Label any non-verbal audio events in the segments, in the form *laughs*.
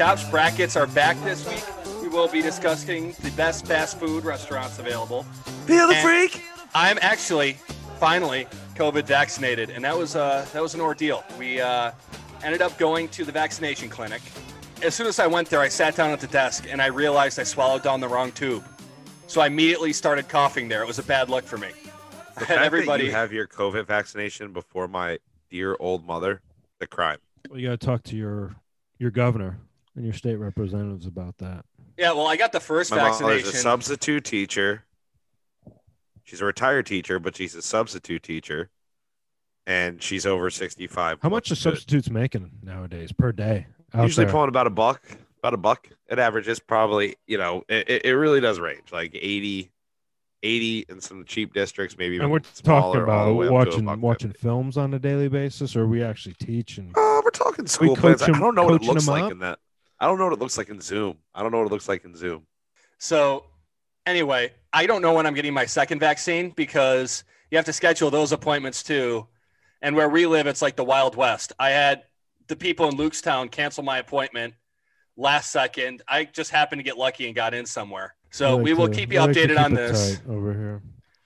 of Chops. Brackets are back this week. We will be discussing the best fast food restaurants available. Feel the And freak. I'm actually finally COVID vaccinated, and that was uh, that was an ordeal. We uh, ended up going to the vaccination clinic. As soon as I went there, I sat down at the desk and I realized I swallowed down the wrong tube. So I immediately started coughing there. It was a bad look for me. The *laughs* fact everybody, that you have your COVID vaccination before my dear old mother, the crime. Well, you got to talk to your your governor and your state representatives about that. yeah. Well, I got the first My mother's a substitute teacher. She's a retired teacher, but she's a substitute teacher, and she's over sixty-five. How much are Good. substitutes making nowadays per day? Usually there? pulling about a buck, about a buck. It averages probably, you know, it, it- it really does range like 80, 80 in some cheap districts, maybe. and we're smaller, talking about way up to a watching watching fifty. films on a daily basis, or we actually teach and Uh, we're talking school coach plans. I don't know what it coaching looks like up? in that. I don't know what it looks like in Zoom. I don't know what it looks like in Zoom. So, anyway, I don't know when I'm getting my second vaccine because you have to schedule those appointments too. And where we live, it's like the Wild West. I had the people in Lukestown cancel my appointment last second. I just happened to get lucky and got in somewhere. So like we will to- keep you we like updated keep on this. over here.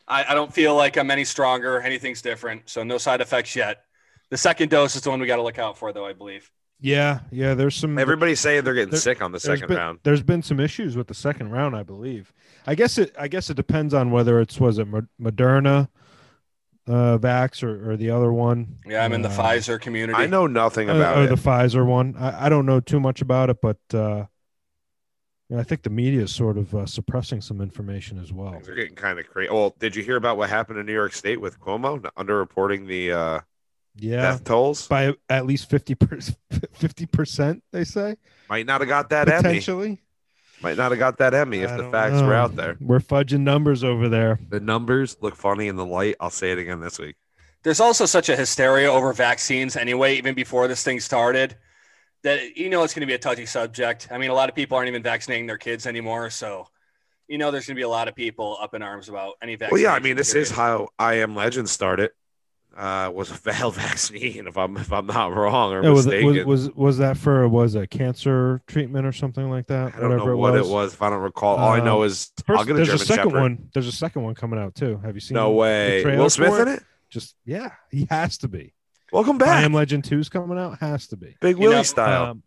I, I don't feel like I'm any stronger. Anything's different. So no side effects yet. The second dose is the one we got to look out for, though, I believe. Yeah, yeah. There's some Everybody's saying they're getting There- sick on the second been, round. There's been some issues with the second round, I believe. I guess it. I guess it depends on whether it's was it Moderna, uh, vax or, or the other one. Yeah, I'm in the Uh, Pfizer community. I know nothing uh, about or it. the Pfizer one. I, I don't know too much about it, but uh, I think the media is sort of uh, suppressing some information as well. Things are getting kind of crazy. Well, did you hear about what happened in New York State with Cuomo underreporting the uh, Yeah, death tolls? by at least *laughs* 50 percent. They say Might not have got that Emmy. potentially. Might not have got that Emmy if I the don't facts were out there. We're fudging numbers over there. The numbers look funny in the light. I'll say it again this week. there's also such a hysteria over vaccines anyway, even before this thing started, that you know it's going to be a touchy subject. I mean, a lot of people aren't even vaccinating their kids anymore, so you know there's going to be a lot of people up in arms about any vaccine. Well, yeah, I mean, this is how I Am Legend started. Uh, was a *laughs* failed vaccine, if I'm if I'm not wrong or Yeah, was, mistaken. was was was that for was a cancer treatment or something like that? I don't know Whatever what it it was. was. If I don't recall, all I know is I'll get a there's German a second Shepherd. one. There's a second one coming out too. Have you seen? No way. Will Smith in it? Just yeah, he has to be. Welcome back. I back, Am Legend 2's coming out. Has to be. Big You Willie know, style. Um,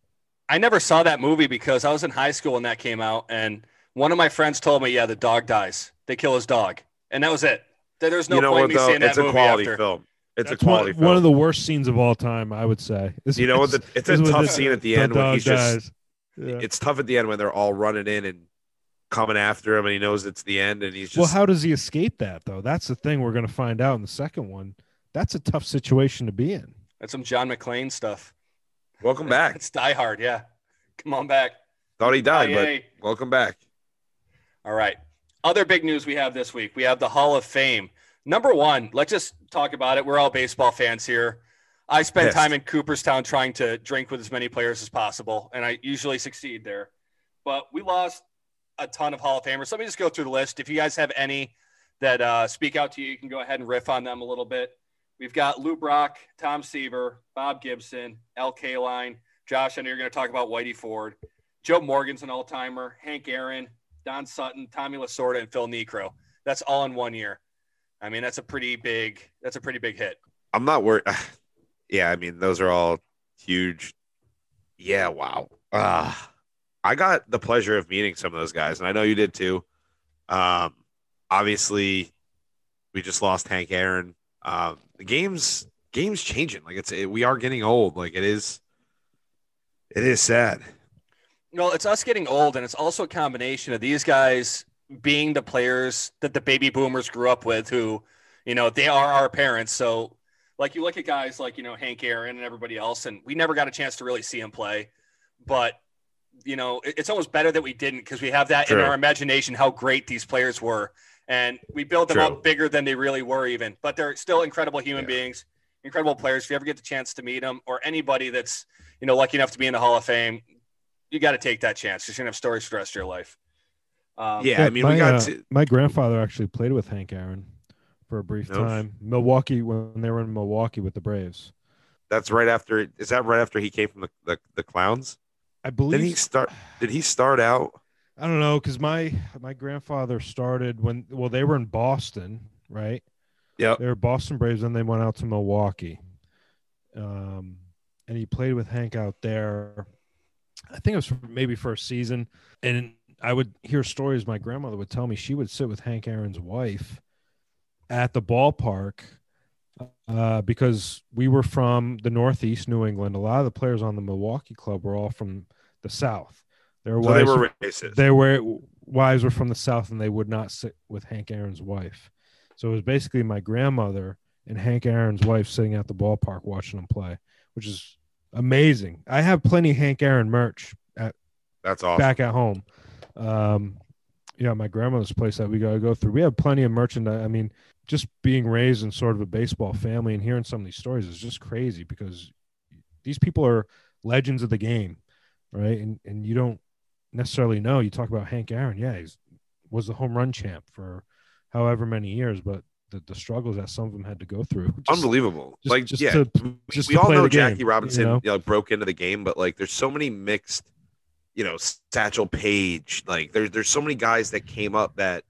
I never saw that movie because I was in high school when that came out, and one of my friends told me, "Yeah, the dog dies. They kill his dog," and that was it. There's no you know point what in me though? seeing that It's a movie quality after. film. It's that's a quality one, film. one of the worst scenes of all time. I would say. Is- you know what? is- The, it's a tough the- scene at the the end when dog he's just. Yeah. It's tough at the end when they're all running in and coming after him, and he knows it's the end, and he's just. well, how does he escape that though? That's the thing we're going to find out in the second one. That's a tough situation to be in. That's some John McClane stuff. welcome back. It's Die Hard. Yeah, come on back. Thought he died, but welcome back. All right. Other big news we have this week. We have the Hall of Fame. Number one, let's just talk about it. We're all baseball fans here. I spend Pissed. time in Cooperstown trying to drink with as many players as possible, and I usually succeed there. But we lost a ton of Hall of Famers. Let me just go through the list. If you guys have any that uh, speak out to you, you can go ahead and riff on them a little bit. We've got Lou Brock, Tom Seaver, Bob Gibson, Al Kaline, Josh. I know you're going to talk about Whitey Ford. Joe Morgan's an all-timer. Hank Aaron, Don Sutton, Tommy Lasorda, and Phil Niekro. That's all in one year. I mean, that's a pretty big. That's a pretty big hit. I'm not worried. *sighs* yeah, I mean, those are all huge. Yeah, wow. Ah, I got the pleasure of meeting some of those guys, and I know you did too. Um, obviously, we just lost Hank Aaron. Um, the game's game's changing. Like it's it, we are getting old. Like it is. It is sad. Well, it's us getting old, and it's also a combination of these guys being the players that the baby boomers grew up with, who, you know, they are our parents. So, like, you look at guys like, you know, Hank Aaron and everybody else, and we never got a chance to really see him play. But you know, it's almost better that we didn't because we have that in our imagination how great these players were, and we build them True. up bigger than they really were, even. But they're still incredible human Yeah. beings, incredible players. If you ever get the chance to meet them, or anybody that's you know lucky enough to be in the Hall of Fame, you got to take that chance. You're gonna have stories for the rest of your life. Um, Yeah, I mean, my, we got uh, to, my grandfather actually played with Hank Aaron for a brief No sh- time. Milwaukee when they were in Milwaukee with the Braves. that's right after. Is that right after he came from the the, the clowns? I believe Did he start? Did he start out? I don't know because my my grandfather started when well they were in Boston, right? Yeah, They were Boston Braves, and they went out to Milwaukee. Um, and he played with Hank out there. I think it was for, maybe for a season. And I would hear stories my grandmother would tell me she would sit with Hank Aaron's wife at the ballpark uh, because we were from the Northeast New England. A lot of the players on the Milwaukee club were all from the South. Their So they were racist. they were wives were from the south and they would not sit with Hank Aaron's wife. So it was basically my grandmother and Hank Aaron's wife sitting at the ballpark watching them play, which is amazing. I have plenty of Hank Aaron merch at That's awesome. back at home. Um, yeah, my grandmother's place that we got to go through. We have plenty of merchandise. I mean, just being raised in sort of a baseball family and hearing some of these stories is just crazy because these people are legends of the game, right? And and you don't necessarily know. You talk about Hank Aaron, yeah, he was the home run champ for however many years, but the, the struggles that some of them had to go through, just- Unbelievable. just- like, just yeah, to- we, just we all know the game, Jackie Robinson you know? you know, broke into the game, but like, there's so many mixed, you know, Satchel Paige. Like, there's there's so many guys that came up that,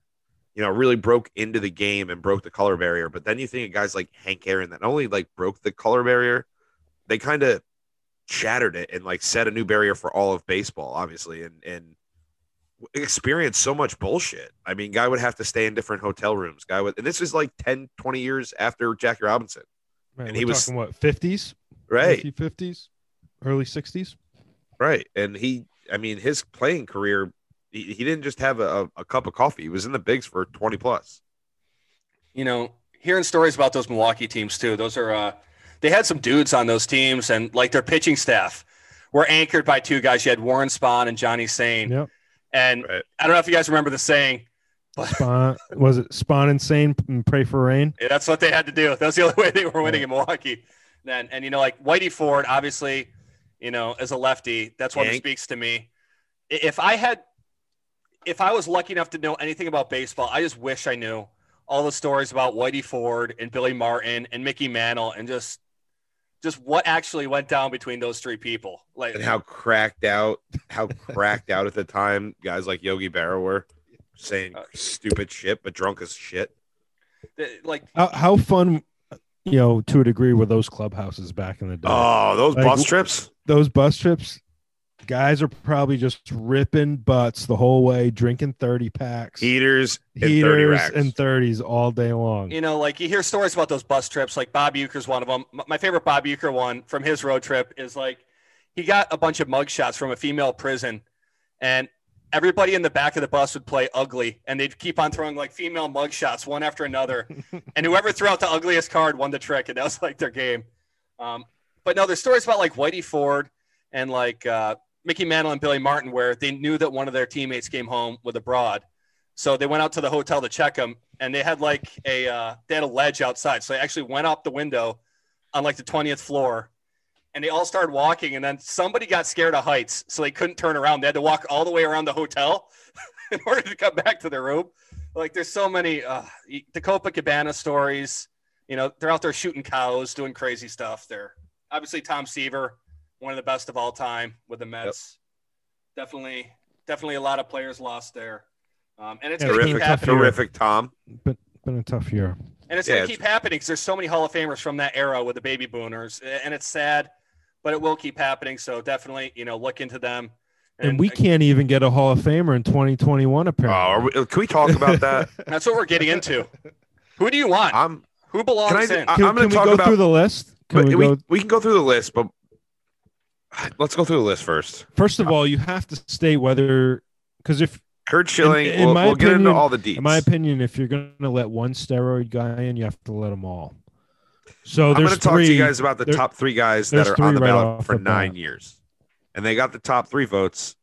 you know, really broke into the game and broke the color barrier. But then you think of guys like Hank Aaron that not only like broke the color barrier, they kind of shattered it and like set a new barrier for all of baseball, obviously, and and experienced so much bullshit. I mean, guy would have to stay in different hotel rooms. Guy would, and this is like 10, 20 years after Jackie Robinson. Right, and he was- talking what fifties, Right. fifties, early sixties. Right. And he, I mean, his playing career, he, he didn't just have a, a cup of coffee. He was in the bigs for 20 plus. you know, hearing stories about those Milwaukee teams too. Those are uh, they had some dudes on those teams, and like their pitching staff were anchored by two guys. You had Warren Spahn and Johnny Sain, Yep. and Right. I don't know if you guys remember the saying. Spahn was it Spahn and Sain and pray for rain? Yeah, That's what they had to do. That's the only way they were winning in Milwaukee. Then, and you know, like Whitey Ford, obviously, you know, as a lefty, that's one that speaks to me. If I had, if I was lucky enough to know anything about baseball, I just wish I knew all the stories about Whitey Ford and Billy Martin and Mickey Mantle and just, just what actually went down between those three people. Like, And how cracked out, how *laughs* cracked out at the time guys like Yogi Berra were saying Uh, stupid shit, but drunk as shit. like How, how fun, you know, to a degree, were those clubhouses back in the day? Oh, those Like, bus trips. Those bus trips, guys are probably just ripping butts the whole way, drinking thirty packs, Heaters and 30 heaters racks. and thirties all day long. you know, like you hear stories about those bus trips. Like Bob Uecker's one of them. My favorite Bob Uecker one from his road trip is like he got a bunch of mugshots from a female prison, and everybody in the back of the bus would play ugly, and they'd keep on throwing like female mugshots one after another, *laughs* and whoever threw out the ugliest card won the trick, and that was like their game. Um, but no, there's stories about like Whitey Ford and like uh, Mickey Mantle and Billy Martin where they knew that one of their teammates came home with a broad. So they went out to the hotel to check him, and they had like a uh, they had a ledge outside. So they actually went up the window on like the twentieth floor, and they all started walking. And then somebody got scared of heights, so they couldn't turn around. They had to walk all the way around the hotel *laughs* in order to come back to their room. Like there's so many uh, the Copacabana stories. You know, they're out there shooting cows, doing crazy stuff. They're obviously Tom Seaver, one of the best of all time with the Mets. Definitely, definitely a lot of players lost there. Um, and it's Yeah, going to terrific, keep happening. Terrific, Tom. But been a tough year. And it's Yeah, going to keep happening because there's so many Hall of Famers from that era with the baby booners, and it's sad, but it will keep happening. So definitely, you know, look into them. And, we can't even get a Hall of Famer in 2021, Oh, apparently. are we, can we talk about that? *laughs* That's what we're getting into. Who do you want? I'm. Who belongs Can I? in? I can I'm going can to we go about. through the list? Can but we we, go? we can go through the list, but let's go through the list first. First of all, you have to state whether, because if, Curt Schilling. in we'll my we'll get into opinion- all the deets. in my opinion, if you're going to let one steroid guy in, you have to let them all. So I'm going to talk to you guys about the there- top three guys that are on the right ballot for the nine years, and they got the top three votes.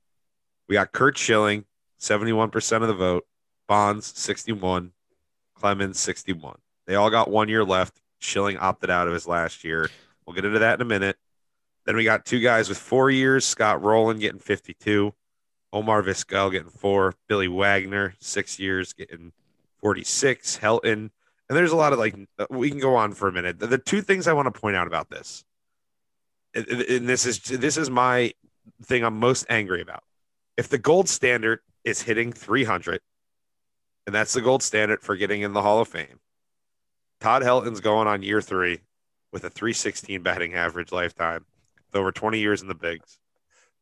We got Curt Schilling, 71% of the vote, Bonds, 61, Clemens, 61. They all got one year left. Schilling opted out of his last year. We'll get into that in a minute. Then we got two guys with four years Scott Rolen getting 52, Omar Vizquel getting four, Billy Wagner, six years, getting 46, Helton. And there's a lot of like, we can go on for a minute. The, the two things I want to point out about this, and and this is this is my thing I'm most angry about. If the gold standard is hitting 300, and that's the gold standard for getting in the Hall of Fame, Todd Helton's going on year three with a 316 batting average lifetime, with over 20 years in the bigs,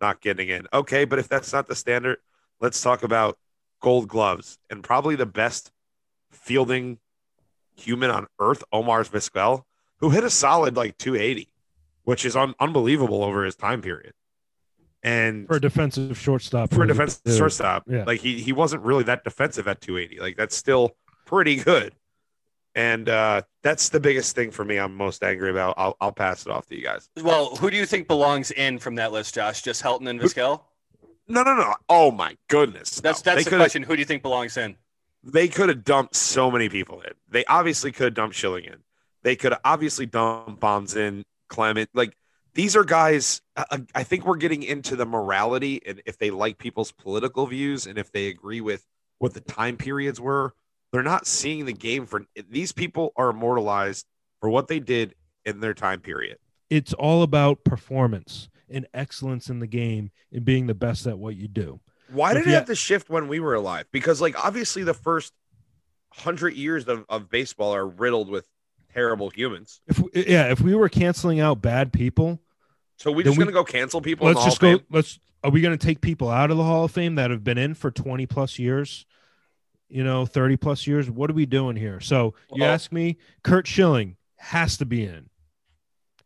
not getting in. Okay, but if that's not the standard, let's talk about gold gloves and probably the best fielding human on earth, Omar Vizquel, who hit a solid like 280, which is un- unbelievable over his time period. And for a defensive shortstop. for a defensive shortstop. Yeah. Like he he wasn't really that defensive at 280. Like that's still pretty good. And uh that's the biggest thing for me I'm most angry about. I'll I'll pass it off to you guys. Well, who do you think belongs in from that list, Josh? Just Helton and Vizquel? No, no, no. Oh my goodness. That's No. that's they the question. Who do you think belongs in? they could have dumped so many people in. They obviously could have dumped Schilling in. They could have obviously dumped Bonds in, Clemens. Like these are guys. I, I think we're getting into the morality and if they like people's political views and if they agree with what the time periods were. They're not seeing the game for these people are immortalized for what they did in their time period. It's all about performance and excellence in the game and being the best at what you do. Why did it you- have to shift when we were alive? Because like obviously the first hundred years of, of baseball are riddled with terrible humans. If we, yeah, if we were canceling out bad people, So we're just we- gonna go cancel people? let's the just Hall go. Fame? Let's. Are we going to take people out of the Hall of Fame that have been in for twenty plus years? You know, thirty plus years. What are we doing here? So you Well- ask me, Curt Schilling has to be in.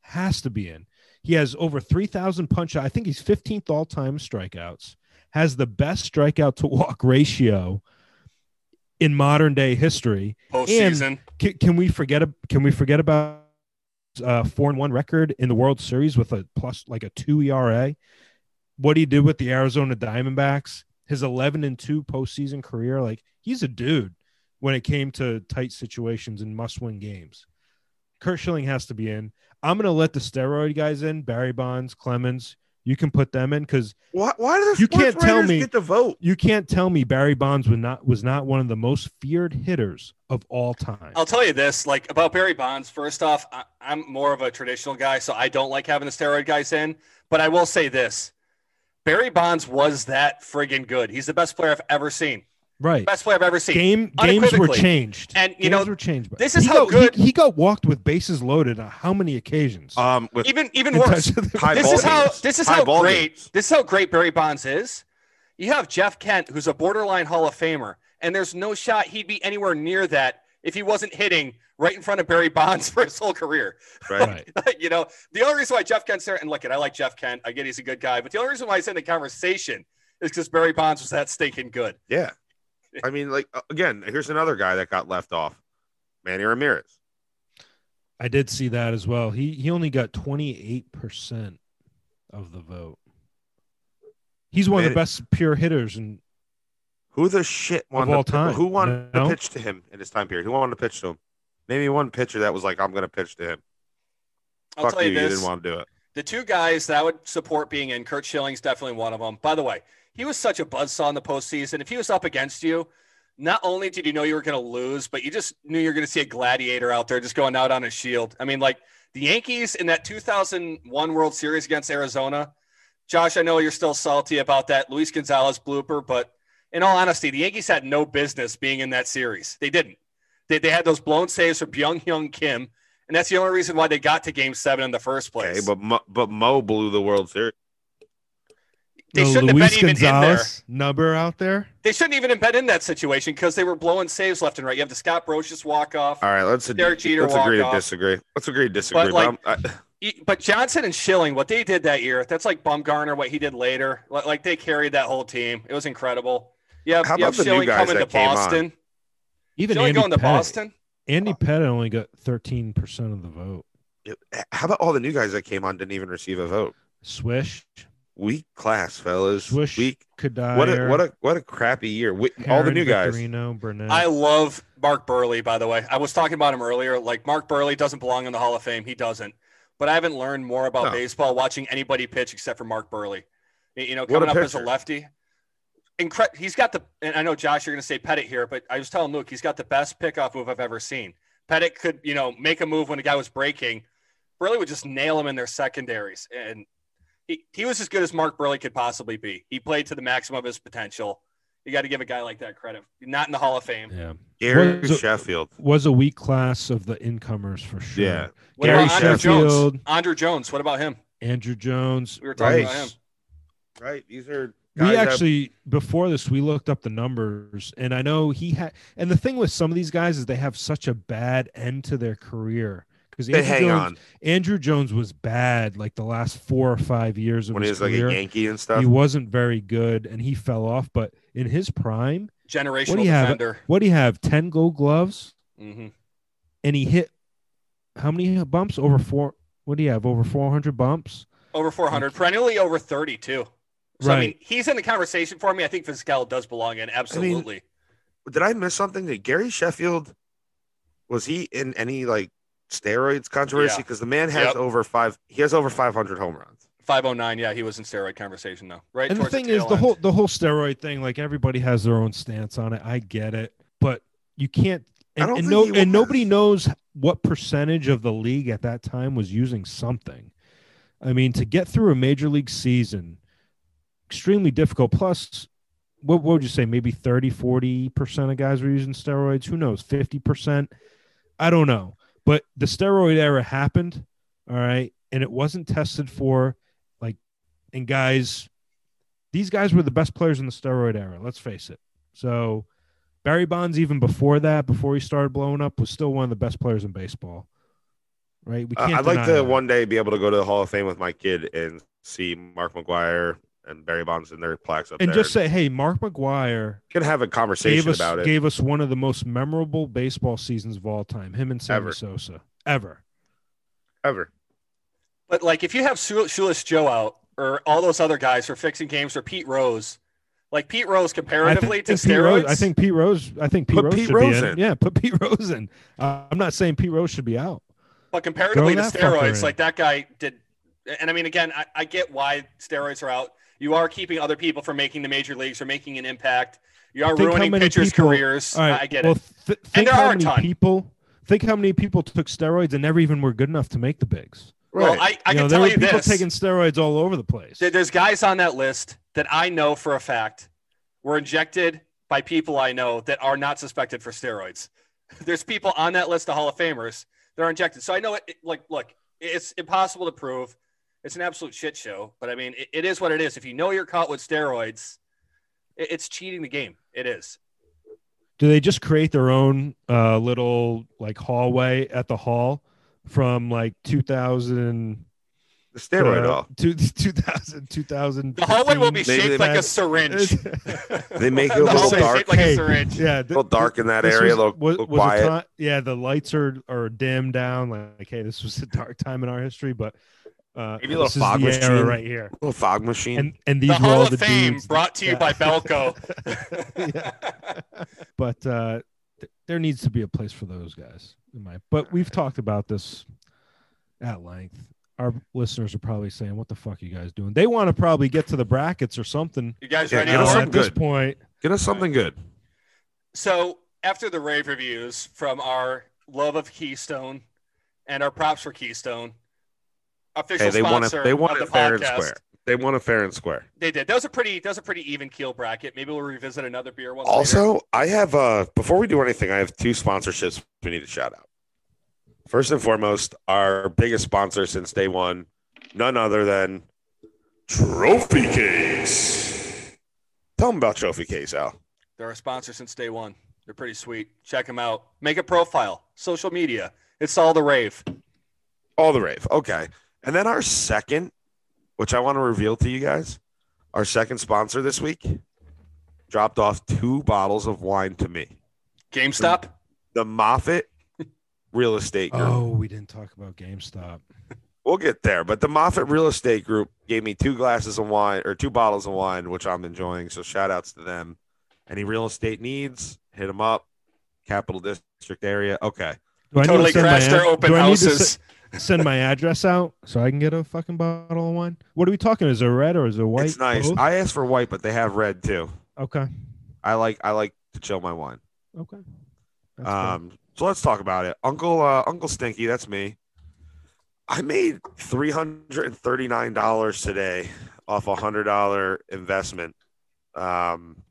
Has to be in. He has over three thousand punch. I think he's fifteenth all time strikeouts. Has the best strikeout to walk *laughs* ratio in modern day history. Postseason. Can, can we forget? a- Can we forget about uh, four and one record in the World Series with a plus like a two ERA? What he did with the Arizona Diamondbacks, his eleven and two postseason career, like he's a dude when it came to tight situations and must win games. Curt Schilling has to be in. I'm gonna let the steroid guys in, Barry Bonds, Clemens. You can put them in because Why, why do the You can't tell me- get the vote? you can't tell me Barry Bonds was not was not one of the most feared hitters of all time. I'll tell you this, like about Barry Bonds. First off, I, I'm more of a traditional guy, so I don't like having the steroid guys in. But I will say this: Barry Bonds was that friggin' good. He's the best player I've ever seen. Right. Best player I've ever seen. Game games were changed. And, games you know, were changed. this is he how got, good- he, he got walked with bases loaded on how many occasions? Um, with Even even worse. the- this is how this is High how great games. this is how great Barry Bonds is. You have Jeff Kent, who's a borderline Hall of Famer, and there's no shot he'd be anywhere near that if he wasn't hitting right in front of Barry Bonds *laughs* for his whole career. Right. right. *laughs* you know, the only reason why Jeff Kent's there, and look, it, I like Jeff Kent. I get he's a good guy, but the only reason why he's in the conversation is because Barry Bonds was that stinking good. Yeah. I mean, like again, here's another guy that got left off. Manny Ramirez. I did see that as well. He he only got 28% of the vote. He's one of the best pure hitters and Who the shit wanted all to, time, Who wanted no? to pitch to him in his time period? Who wanted to pitch to him? Maybe one pitcher that was like, "I'm going to pitch to him." I'll Fuck tell you, you you didn't want to do it. the two guys that I would support being in, Curt Schilling's definitely one of them. By the way, he was such a buzzsaw in the postseason. If he was up against you, not only did you know you were going to lose, but you just knew you were going to see a gladiator out there just going out on a shield. I mean, like the Yankees in that 2001 World Series against Arizona. Josh, I know you're still salty about that Luis Gonzalez blooper, but in all honesty, the Yankees had no business being in that series. They didn't. They, they had those blown saves from Byung Hyun Kim, and that's the only reason why they got to Game Seven in the first place. Okay, but Mo, but Mo blew the World Series. They No shouldn't Luis have been even in there. Gonzalez number out there. They shouldn't even have been in that situation because they were blowing saves left and right. You have the Scott Brosius walk off. All right, let's Derek Jeter let's agree to disagree. Let's agree to disagree. But, like, I'm- I- But Johnson and Schilling, what they did that year, that's like Bumgarner, what he did later. Like, like they carried that whole team. It was incredible. Yeah, How about the new Schilling guys coming to that came on? Boston. Even Schilling Andy going to Pettitte. Boston. Andy Pettitte only got 13% of the vote. how about all the new guys that came on didn't even receive a vote? Swish, weak class, fellas. Swish, Weak. Cuddyer, What a what a what a crappy year. We, all the Heron, new guys. Victorino, Burnett. I love Mark Buehrle, by the way. I was talking about him earlier. Like Mark Buehrle doesn't belong in the Hall of Fame. He doesn't. But I haven't learned more about No. baseball watching anybody pitch except for Mark Buehrle. You know, coming up as a lefty. Incre- he's got the, and I know Josh, you're going to say Pettitte here, but I was telling Luke, he's got the best pickoff move I've ever seen. Pettitte could, you know, make a move when a guy was breaking. Buehrle would just nail him in their secondaries. And he, he was as good as Mark Buehrle could possibly be. He played to the maximum of his potential. You got to give a guy like that credit. Not in the Hall of Fame. yeah, Gary Was it- Sheffield. was a weak class of the incomers for sure. Yeah. What Gary about Andruw Sheffield, Jones? Andruw Jones. What about him? Andruw Jones. We were talking Right. about him. Right. These are We guys that- actually before this we looked up the numbers, and I know he had. And the thing with some of these guys is they have such a bad end to their career because they hang Jones, on Andruw Jones was bad like the last four or five years of when he his was like career. a Yankee and stuff. he wasn't very good, and he fell off. But in his prime, Generational What do you have? defender. what do you have? Ten Gold Gloves, hmm and he hit how many bumps? Over four. What do you have? Over four hundred bumps. Over 400, perennially over 30 too. So I mean, Right. he's in the conversation for me. I think Vizquel does belong in. Absolutely. Did I miss something? Did Gary Sheffield was he in any like steroids controversy? Yeah. Because the man has Yep. over five. He has over five hundred home runs. 509. Yeah, he was in steroid conversation though. Right. and the towards thing is tail the end. whole the whole steroid thing like everybody has their own stance on it i get it but you can't I and, don't and no and nobody knows what percentage of the league at that time was using something i mean to get through a major league season extremely difficult plus what, what would you say maybe 30 40% of guys were using steroids who knows 50% i don't know but the steroid era happened all right and it wasn't tested for like and guys these guys were the best players in the steroid era let's face it so barry bonds even before that before he started blowing up was still one of the best players in baseball right we Uh, can't I'd like to that. one day be able to go to the Hall of Fame with my kid and see Mark McGwire and Barry Bonds and their plaques up and there. just say hey mark mcgwire can have a gave conversation us about it. gave us one of the most memorable baseball seasons of all time him and sammy Ever. sosa ever ever. But like, if you have Shoeless Joe out or all those other guys for fixing games or Pete Rose, like Pete Rose comparatively I to Pete steroids, Rose, I think Pete Rose. I think Pete Put Rose Pete should Rose be in. in. Yeah, put Pete *laughs* Rose in. Uh, I'm not saying Pete Rose should be out. but comparatively to Throw that fucker steroids, like that guy did. And I mean, again, I, I get why steroids are out. You are keeping other people from making the major leagues or making an impact. You are Think ruining pitchers' people- careers. All right, I get well, it. th- think there how are a many ton. people. Think how many people took steroids and never even were good enough to make the bigs. Right. Well, Right. I, I you can know, there tell were you people this. taking steroids all over the place. There's guys on that list that I know for a fact were injected by people I know that are not suspected for steroids. *laughs* There's people on that list of Hall of Famers that are injected. So I know it, it- like, look, it's impossible to prove. It's an absolute shit show. But I mean, it, it is what it is. If you know you're caught with steroids, it, it's cheating the game. It is. Do they just create their own uh, little like hallway at the hall from like 2000 the steroid uh, off. to 2000 *laughs* 2000 The hallway will be Maybe shaped they like a syringe. *laughs* They make it a little dark. like Hey, a syringe. yeah A little dark in that area. was- a little, was, little was a quiet. ti- yeah, the lights are are dimmed down. Like, hey, this was a dark time in our history, but uh, Maybe a little fog machine. right here. A little fog machine. And and these The were Hall all of the Fame dudes brought to you that- by *laughs* BALCO. *laughs* but uh, th- there needs to be a place for those guys. In my, but we've talked about this at length. Our listeners are probably saying, "What the fuck are you guys doing?" They want to probably get to the brackets or something. You guys Yeah, ready get us for some at this good. point, Get us something good. So after the rave reviews from our love of Keystone and our props for Keystone, official Hey, they want it. They want it fair and square. They want it fair and square. They did. That was a pretty. That was a pretty even keel bracket. Maybe we'll revisit another beer one. later. Also, I have uh before we do anything, I have two sponsorships we need to shout out. First and foremost, our biggest sponsor since day one, none other than Trophy Case. Tell them about Trophy Case, Al. they're a sponsor since day one. They're pretty sweet. Check them out. Make a profile. Social media. It's all the rave. All the rave. Okay. And then our second, which I want to reveal to you guys, our second sponsor this week dropped off two bottles of wine to me. GameStop. The Moffat Real Estate Group. oh, we didn't talk about GameStop. We'll get there. But the Moffat Real Estate Group gave me two glasses of wine or two bottles of wine, which I'm enjoying. So shout outs to them. Any real estate needs, hit them up. Capital District area. Okay. Do I need to Totally crashed their open do I need to houses. se- send my address out so I can get a fucking bottle of wine? What are we talking? Is it red or is it white? it's nice. Both? I asked for white, but they have red too. okay. I like I like to chill my wine. Okay. That's. Um, so let's talk about it. Uncle uh, Uncle Stinky, that's me. I made three hundred and thirty nine dollars today off a hundred dollar investment. Um,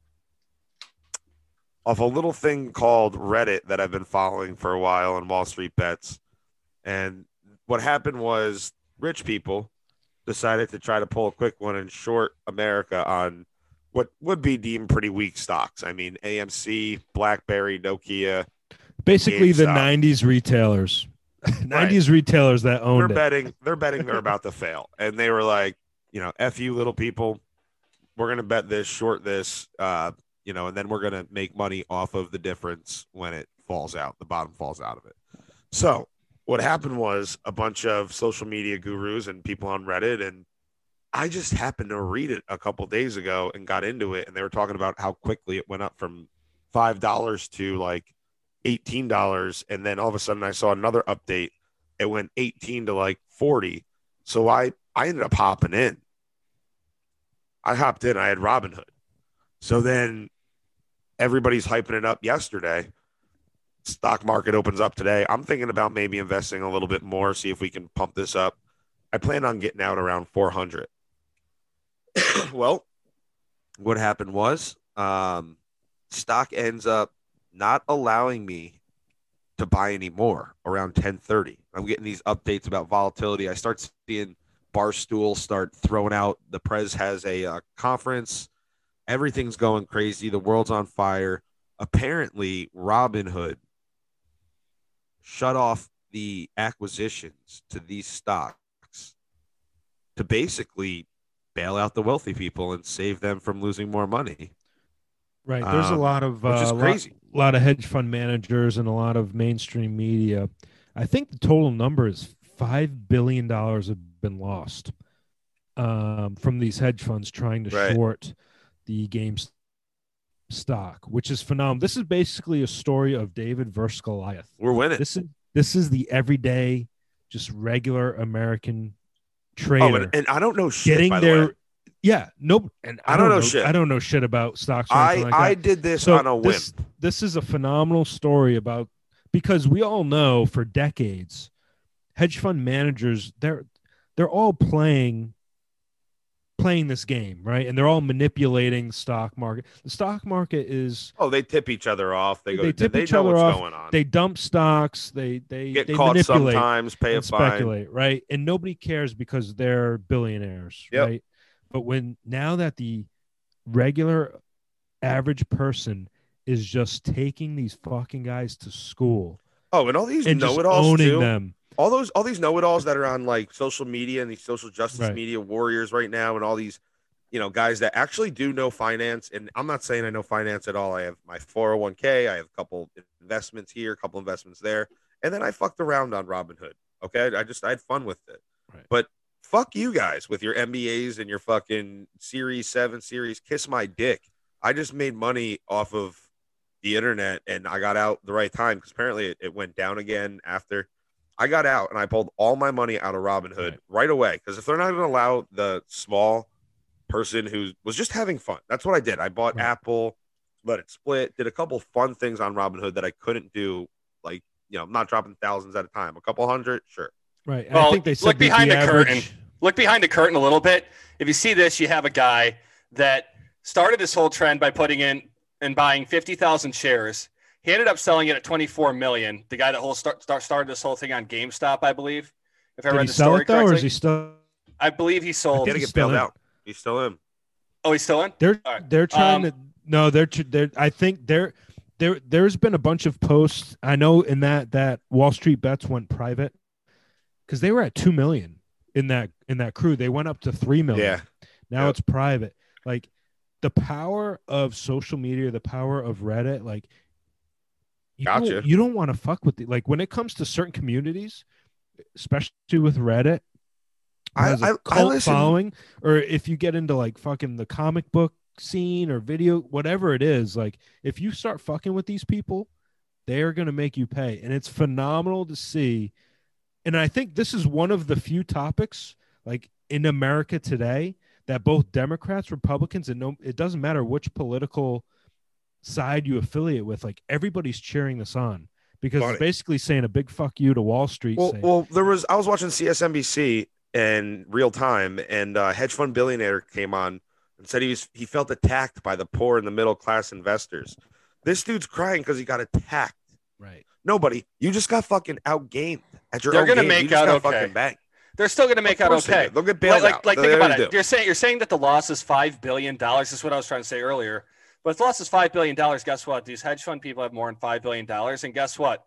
off a little thing called Reddit that I've been following for a while on Wall Street Bets. And what happened was rich people decided to try to pull a quick one and short America on what would be deemed pretty weak stocks. I mean, AMC, BlackBerry, Nokia. Basically, the '90s retailers, *laughs* '90s retailers that They're owned it. betting. They're betting they're about to *laughs* fail, and they were like, you know, "F you, little people. We're gonna bet this, short this, uh, you know, and then we're gonna make money off of the difference when it falls out. The bottom falls out of it." So what happened was a bunch of social media gurus and people on Reddit and I just happened to read it a couple days ago and got into it and they were talking about how quickly it went up from five dollars to like eighteen dollars and then all of a sudden I saw another update. It went 18 to like 40 so I I ended up hopping in. I hopped in. I had Robinhood. So then everybody's hyping it up yesterday stock market opens up today I'm thinking about maybe investing a little bit more see if we can pump this up I plan on getting out around 400 *coughs* well, what happened was um, stock ends up not allowing me to buy any more around 1030. I'm getting these updates about volatility. I start seeing Barstool start throwing out the Prez has a uh, conference. Everything's going crazy. The world's on fire. Apparently, Robinhood shut off the acquisitions to these stocks to basically bail out the wealthy people and save them from losing more money, Right. There's a Um, lot of uh, crazy. a lot of hedge fund managers and a lot of mainstream media. I think the total number is five billion dollars have been lost um, from these hedge funds trying to Right. short the game stock, which is phenomenal. This is basically a story of David versus Goliath. We're winning. This is this is the everyday, just regular American trader oh, and, and I don't know shit. getting by the way. yeah nope and I, I don't know shit. I don't know shit about stocks. I like I did this so on a whim. this, this is a phenomenal story about because we all know for decades hedge fund managers they're they're all playing playing this game right and they're all manipulating stock market the stock market is oh, they tip each other off. They go. They tip they each know other what's off. going on. they dump stocks they they get they caught manipulate sometimes. Pay a and fine. speculate, right? And nobody cares because they're billionaires, Yep. right? But when now that the regular average person is just taking these fucking guys to school Oh, and all these know-it-alls owning too. them, all those all these know-it-alls that are on like social media and these social justice Right. media warriors right now and all these you know guys that actually do know finance. And i'm not saying i know finance at all. I have my 401k i have a couple investments here a couple investments there. And then i fucked around on robinhood okay? I just i had fun with it. Right. but fuck you guys with your mbas and your fucking series 7 series kiss my dick. I just made money off of the internet and i got out the right time because apparently it, it went down again after I got out and I pulled all my money out of Robinhood Right. right, away because if they're not going to allow the small person who was just having fun, that's what I did. I bought Right. Apple, let it split, did a couple fun things on Robinhood that I couldn't do. Like, you know, I'm not dropping thousands at a time, a couple hundred, sure. right? Well, I think they said look that behind the average, curtain. Look behind the curtain a little bit. If you see this, you have a guy that started this whole trend by putting in and buying 50,000 shares. He ended up selling it at 24 million. The guy that whole start, start started this whole thing on GameStop, I believe. If I Did read he the sell story it though, or is he still? I believe he sold. Gotta get still bailed in. out. He's still in. Oh, he's still in. They're All right. they're trying Um, to no, they're they're. I think there there there's been a bunch of posts. I know in that that Wall Street bets went private because they were at two million in that in that crew. They went up to three million. Yeah. Now Yep. it's private. Like the power of social media, the power of Reddit, like you Gotcha. don't, you don't want to fuck with the like when it comes to certain communities, especially with Reddit, I- I- I listen- following, or if you get into like fucking the comic book scene or video, whatever it is, like if you start fucking with these people, they are going to make you pay, and it's phenomenal to see. And I think this is one of the few topics, like in America today, that both Democrats, Republicans, and no, it doesn't matter which political side you affiliate with, like everybody's cheering this on because Funny. it's basically saying a big fuck you to Wall Street. Well, saying, well, there was I was watching CSNBC in real time, and uh, hedge fund billionaire came on and said he was he felt attacked by the poor and the middle class investors. This dude's crying because he got attacked. right. Nobody, you just got fucking outgained at your own They're own gonna game. make you out got okay. fucking banged. They're still going to make Of out course they okay. do. They'll get bailed like, out. like They think about it. do. You're saying you're saying that the loss is five billion dollars. Is what I was trying to say earlier. But if the loss is five billion dollars, guess what? These hedge fund people have more than five billion dollars, and guess what?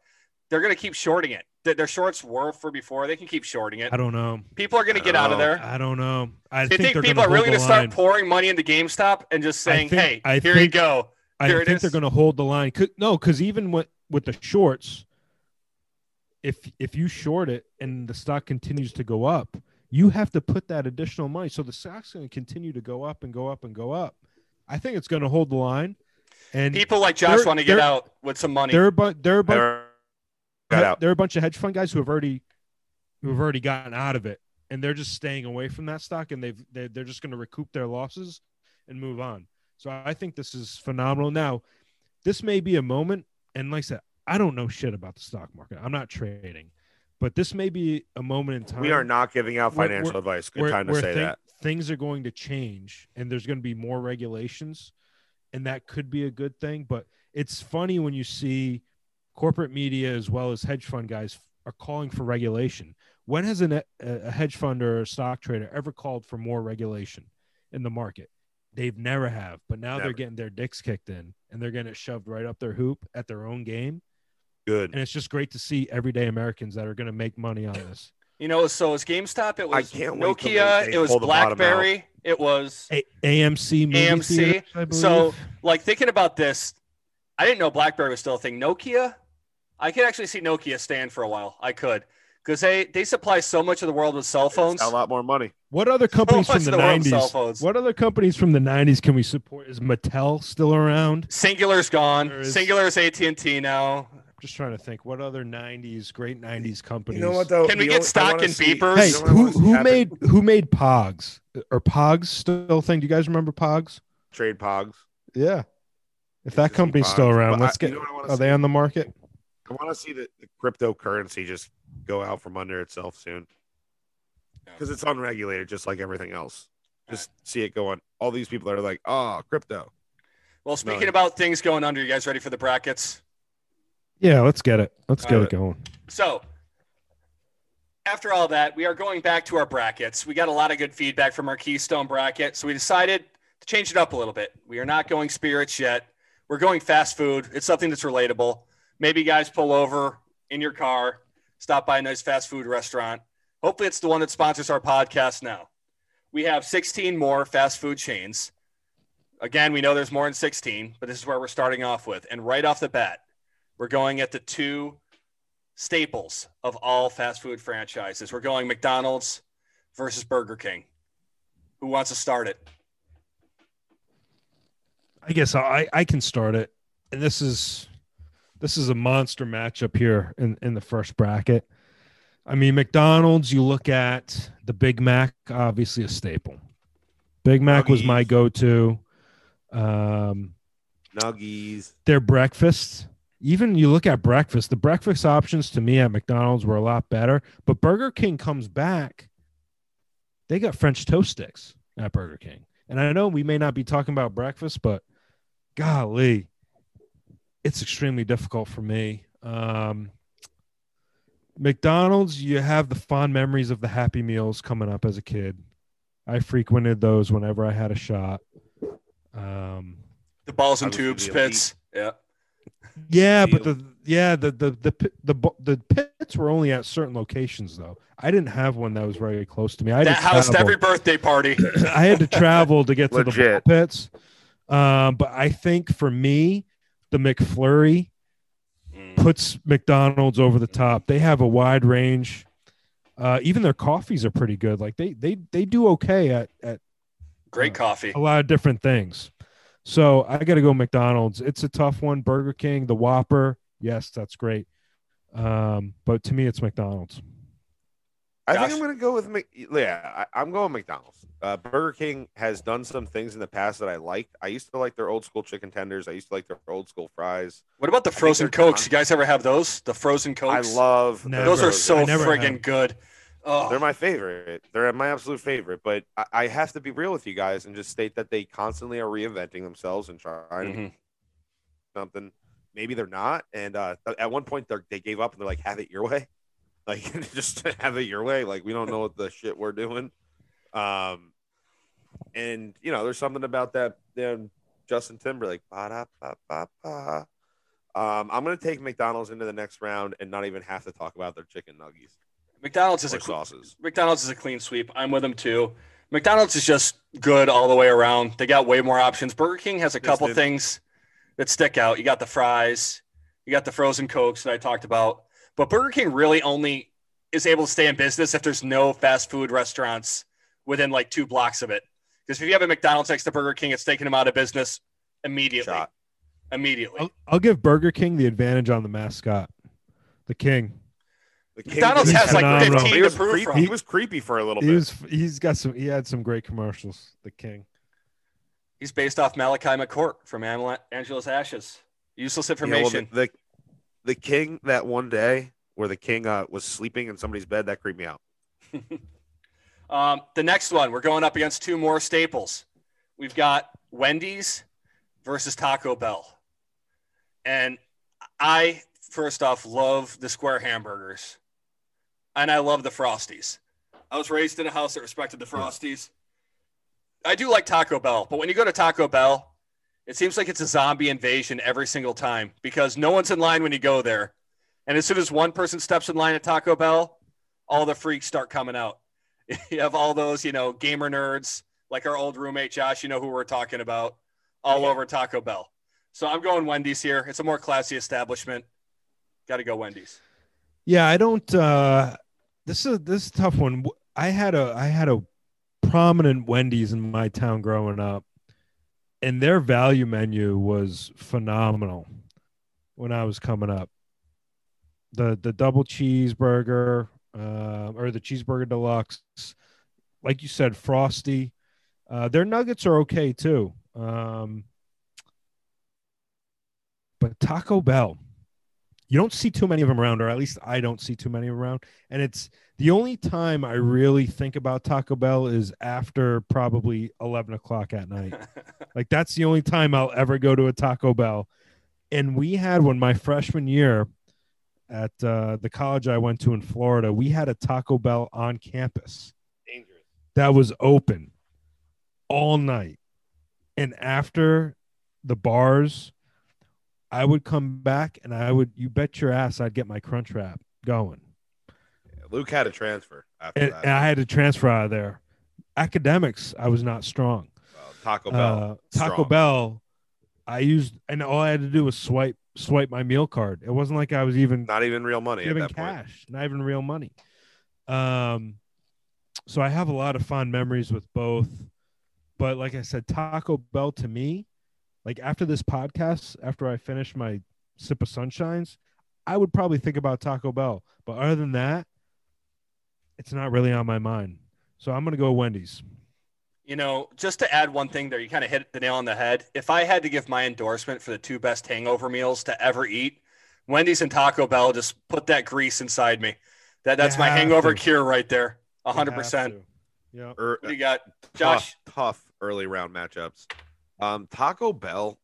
They're going to keep shorting it. Their- shorts were for before. They can keep shorting it. I don't know. People are going to get out of there. I don't know. I you think, people are really going to start pouring money into GameStop and just I saying, think- "Hey, I here you go"? I Here it think is. they're going to hold the line. no, because even with with the shorts, if if you short it and the stock continues to go up, you have to put that additional money. So the stock's going to continue to go up and go up and go up. I think it's going to hold the line. And People like Josh want to get out with some money. there are a bu- there are a bunch Got out. there are a bunch of hedge fund guys who have already who have already gotten out of it and they're just staying away from that stock and they've they're, they're just going to recoup their losses and move on so i think this is phenomenal now this may be a moment and like i said i don't know shit about the stock market i'm not trading but this may be a moment in time We are not giving out financial where- advice. Good time to say that. things are going to change and there's going to be more regulations and that could be a good thing. But it's funny when you see corporate media as well as hedge fund guys are calling for regulation. When has an, a, hedge fund or a stock trader ever called for more regulation in the market? They've never have but now they're getting their dicks kicked in and they're getting it shoved right up their hoop at their own game Good. and it's just great to see everyday americans that are going to make money on this you know, so it's GameStop. It I was can't Nokia. they- they it was pull the bottom out. BlackBerry. It was A- amc movie AMC. theaters, So, like thinking about this, I didn't know BlackBerry was still a thing. Nokia, I could actually see Nokia stand for a while. I could because they they supply so much of the world with cell phones. A lot more money. What other *laughs* companies much from the the world cell nineties? What other companies from the nineties can we support? Is Mattel still around? Cingular's gone. There is- Cingular's AT and T now. Just trying to think. What other nineties great nineties companies? You know what though? Can we The get only- stock wanna in see- beepers? Hey, you know what I who who happen? made who made Pogs? Or Pogs still a thing? Do you guys remember Pogs? trade pogs? Yeah. If that company's still around, But let's I- you get. know what I wanna Are see? they on the market? I want to see the, the cryptocurrency just go out from under itself soon because it's unregulated, just like everything else. Just see it going. All these people are like, "Oh, crypto." Well, speaking No. about things going under, you guys ready for the brackets? Yeah, let's get it. Let's get it going. So, after all that, we are going back to our brackets. We got a lot of good feedback from our Keystone bracket, so we decided to change it up a little bit. We are not going spirits yet. We're going fast food. It's something that's relatable. Maybe guys pull over in your car, stop by a nice fast food restaurant. Hopefully, it's the one that sponsors our podcast now. We have 16 more fast food chains. Again, we know there's more than 16, but this is where we're starting off with. And right off the bat, we're going at the two staples of all fast food franchises. We're going McDonald's versus Burger King. Who wants to start it? I guess I I can start it, and this is this is a monster matchup here in in the first bracket. I mean, McDonald's. You look at the Big Mac, obviously a staple. Big Mac was my go-to. Um, Nuggies. their breakfast. Even you look at breakfast, the breakfast options to me at McDonald's were a lot better. But Burger King comes back. They got French toast sticks at Burger King. And I know we may not be talking about breakfast, but golly, it's extremely difficult for me. Um, McDonald's, you have the fond memories of the Happy Meals coming up as a kid. I frequented those whenever I had a shot. Um, The balls and tubes the pits. Yeah. Yeah, but the yeah the the the the the pits were only at certain locations though. I didn't have one that was very close to me. I had That to housed travel. every birthday party. *clears throat* I had to travel to get to the ball pits. Um, but I think for me, the McFlurry Mm. puts McDonald's over the top. They have a wide range. Uh, even their coffees are pretty good. Like they they they do okay at at Great coffee. a lot of different things. So I got to go McDonald's. It's a tough one. Burger King, the Whopper, yes, that's great. Um, but to me, it's McDonald's. I think I'm going to go with Mc. Yeah, I, I'm going McDonald's. Uh, Burger King has done some things in the past that I liked. I used to like their old school chicken tenders. I used to like their old school fries. What about the frozen they're cokes? con- You guys ever have those? The frozen cokes. I love Never. those. Are so friggin' good. Oh, They're my favorite. They're my absolute favorite. But I, I have to be real with you guys and just state that they constantly are reinventing themselves and trying mhm. something. Maybe they're not. And uh, at one point, they're, they gave up and they're like, "Have it your way." *laughs* Like *laughs* just have it your way. Like we don't know what the shit we're doing. Um, and you know, there's something about that. Then Justin Timberlake. Ba-da-ba-ba-ba. Um, I'm gonna take McDonald's into the next round and not even have to talk about their chicken nuggets McDonald's is or a sauces. McDonald's is a clean sweep. I'm with them too. McDonald's is just good all the way around. They got way more options. Burger King has a couple Distant. things that stick out. You got the fries, you got the frozen cokes that I talked about. But Burger King really only is able to stay in business if there's no fast food restaurants within like two blocks of it. Because if you have a McDonald's next to Burger King, it's taking them out of business immediately. Shot. Immediately. I'll, I'll give Burger King the advantage on the mascot, the King. The McDonald's has, like, phenomenal. 15 He to was, prove creepy, from. he was creepy for a little He bit. was he's got some he had some great commercials. The King. He's based off Malachy McCourt from Amela- Angela's Ashes. Useless Yeah, well, the- information. the, the king that one day where the king uh, was sleeping in somebody's bed that creeped me out. *laughs* Um, the next one, we're going up against two more staples. We've got Wendy's versus Taco Bell. And I, first off, love the square hamburgers. And I love the Frosties. I was raised in a house that respected the Frosties. I do like Taco Bell, but when you go to Taco Bell, it seems like it's a zombie invasion every single time because no one's in line when you go there. And as soon as one person steps in line at Taco Bell, all the freaks start coming out. *laughs* you have all those, you know, gamer nerds like our old roommate Josh, you know who we're talking about, all over Taco Bell. So I'm going Wendy's here. It's a more classy establishment. Got to go Wendy's. Yeah, I don't. uh This is this is tough one. I had a I had a prominent Wendy's in my town growing up, and their value menu was phenomenal when I was coming up. The the double cheeseburger, uh, or the cheeseburger deluxe, like you said, frosty. Uh, their nuggets are okay too. Um, but Taco Bell, you don't see too many of them around, or at least I don't see too many around. And it's the only time I really think about Taco Bell is after probably 11 o'clock at night. *laughs* like that's the only time I'll ever go to a Taco Bell. And we had one my freshman year at uh, the college I went to in Florida. We had a Taco Bell on campus Dangerous. that was open all night. And after the bars, I would come back and I would, you bet your ass, I'd get my crunch wrap going. Luke had a transfer after And, that. and I had to transfer out of there. Academics, I was not strong. Well, Taco Bell. Uh, Taco. Bell, I used, and all I had to do was swipe swipe my meal card. It wasn't like I was even Not even real money at giving that point. cash, not even real money. Um, so I have a lot of fond memories with both. But like I said, Taco Bell to me, like after this podcast, after I finish my sip of sunshines, I would probably think about Taco Bell. But other than that, it's not really on my mind. So I'm gonna go Wendy's. You know, just to add one thing there, you kind of hit the nail on the head. If I had to give my endorsement for the two best hangover meals to ever eat, Wendy's and Taco Bell just put that grease inside me. That that's my hangover to. cure right there. hundred percent. Yeah. Er, What do you got, Josh? tough, tough early round matchups. Um, Taco Bell,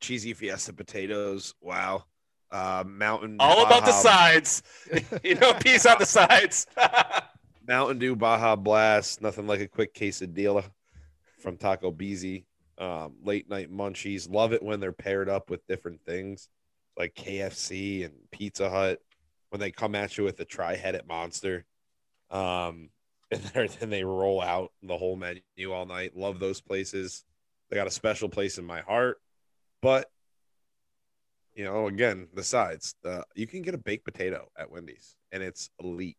cheesy fiesta potatoes. Wow. Uh, Mountain. All about the sides. *laughs* you know, peas on the sides. *laughs* Mountain Dew Baja Blast. Nothing like a quick quesadilla from Taco Beezy. Um, late night munchies. Love it when they're paired up with different things like KFC and Pizza Hut when they come at you with a tri-headed monster. Um, *laughs* and then they roll out the whole menu all night. Love those places. They got a special place in my heart. But you know, again, the sides. The you can get a baked potato at Wendy's, and it's elite.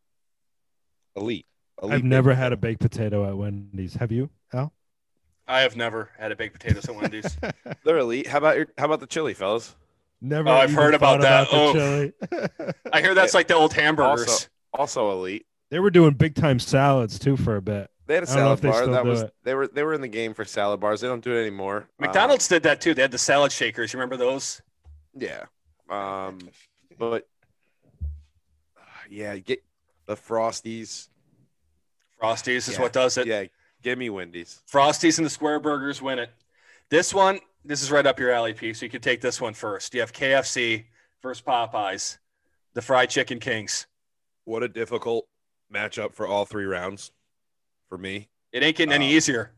elite. elite I've never baked had a baked potato at Wendy's. Have you, Al? I have never had a baked potato at Wendy's. *laughs* They're elite. How about your? How about the chili, fellas? Never. Oh, I've heard about that. the Oh. chili. I hear that's like the old hamburgers. Also, also elite. they were doing big time salads too for a bit. They had a I don't know if salad bar. That was it. they were they were in the game for salad bars. They don't do it anymore. Um, McDonald's did that too. They had the salad shakers. You remember those? yeah. Um, but uh, yeah, get the Frosties. Frosties is Yeah. what does it. Yeah, give me Wendy's. Frosties and the Square Burgers win it. This one, this is right up your alley, P. So you can take this one first. You have KFC versus Popeyes, the Fried Chicken Kings. What a difficult matchup for all three rounds for me. It ain't getting any Um, easier.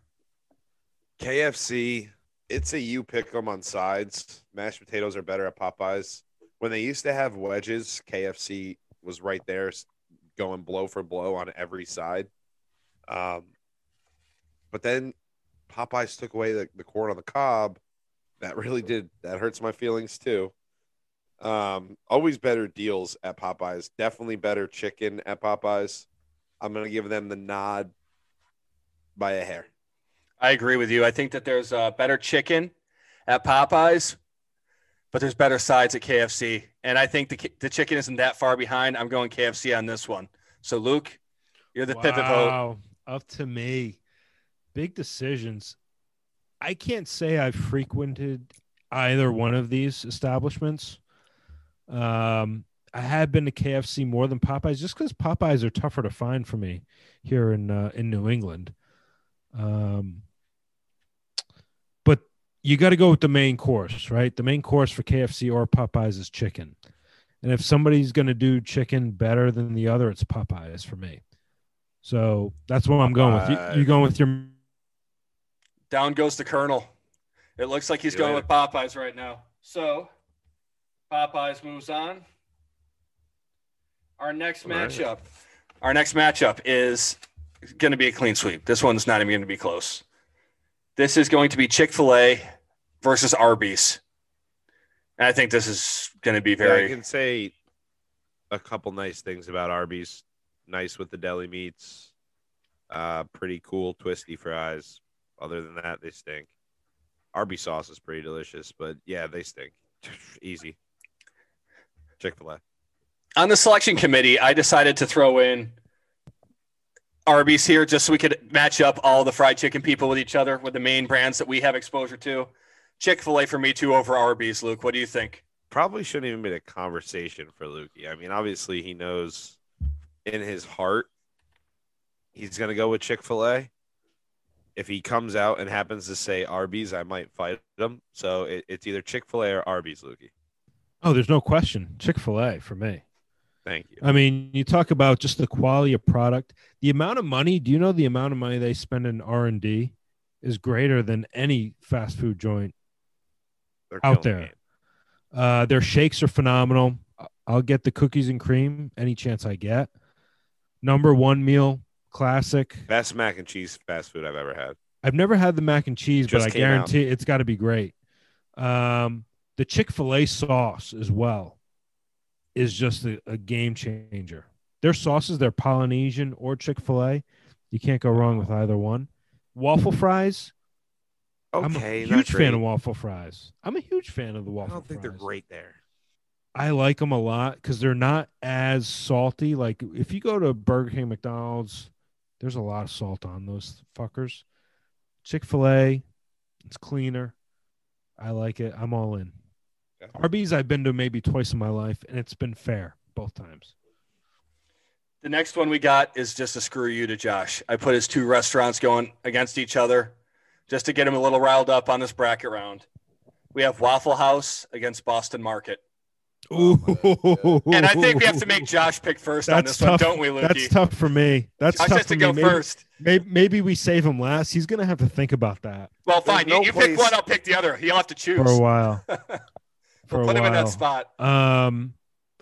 KFC, it's a you pick them on sides. Mashed potatoes are better at Popeyes. When they used to have wedges, KFC was right there going blow for blow on every side. Um, but then Popeyes took away the, the corn on the cob. That really did that hurts my feelings too. Um, always better deals at Popeyes. Definitely better chicken at Popeyes. I'm gonna give them the nod by a hair. I agree with you. I think that there's uh, better chicken at Popeyes, but there's better sides at KFC. And I think the, the chicken isn't that far behind. I'm going KFC on this one. So, Luke, you're the pivot vote. Wow, up to me. Big decisions. I can't say I've frequented either one of these establishments. Um, I have been to KFC more than Popeyes, just because Popeyes are tougher to find for me here in uh, in New England. Um, but you got to go with the main course, right? The main course for KFC or Popeyes is chicken, and if somebody's going to do chicken better than the other, it's Popeyes for me. So that's what I'm going with. You, you going with your Down goes the Colonel. It looks like he's See you going with Popeyes right now. So, Popeyes moves on. Our next All right. matchup, our next matchup is going to be a clean sweep. This one's not even going to be close. This is going to be Chick Fil A versus Arby's, and I think this is going to be Yeah, very. I can say a couple nice things about Arby's. Nice with the deli meats. Uh, pretty cool twisty fries. Other than that, they stink. Arby's sauce is pretty delicious, but yeah, they stink. *laughs* Easy. Chick Fil A. on the selection committee, I decided to throw in Arby's here just so we could match up all the fried chicken people with each other with the main brands that we have exposure to. Chick fil A for me too over Arby's. Luke, what do you think? Probably shouldn't even be a conversation for Lukey. I mean, obviously he knows in his heart he's gonna go with Chick Fil A. If he comes out and happens to say Arby's, I might fight him. So it, it's either Chick Fil A or Arby's, Lukey. Oh, there's no question. Chick fil A for me. Thank you. I mean, you talk about just the quality of product, the amount of money. Do you know the amount of money they spend in R and D is greater than any fast food joint They're out there. Uh, their shakes are phenomenal. I'll get the cookies and cream any chance I get. Number one meal, classic. Best mac and cheese fast food I've ever had. I've never had the mac and cheese, but I came out. guarantee it's got to be great. Um, the Chick fil A sauce as well is just a, a game changer. Their sauces, they're Polynesian or Chick fil A. You can't go wrong with either one. Waffle fries. I'm Okay, a huge fan of waffle fries. I'm a huge fan of the waffle. I don't think they're great there. I like them a lot because they're not as salty. Like if you go to Burger King, McDonald's, there's a lot of salt on those fuckers. Chick Fil A, it's cleaner. I like it. I'm all in. Okay. Arby's, I've been to maybe twice in my life, and it's been fair both times. The next one we got is just a screw you to Josh. I put his two restaurants going against each other just to get him a little riled up on this bracket round. We have Waffle House against Boston Market. Oh, my And I think we have to make Josh pick first on That's this one, don't we, Lukey? That's tough for me. That's Josh tough has for to me. go maybe, first. Maybe, maybe we save him last. He's gonna have to think about that Well, There's fine. no you you pick one, I'll pick the other. He'll have to choose. for a while. *laughs* For we'll a put him in that while. spot. Um,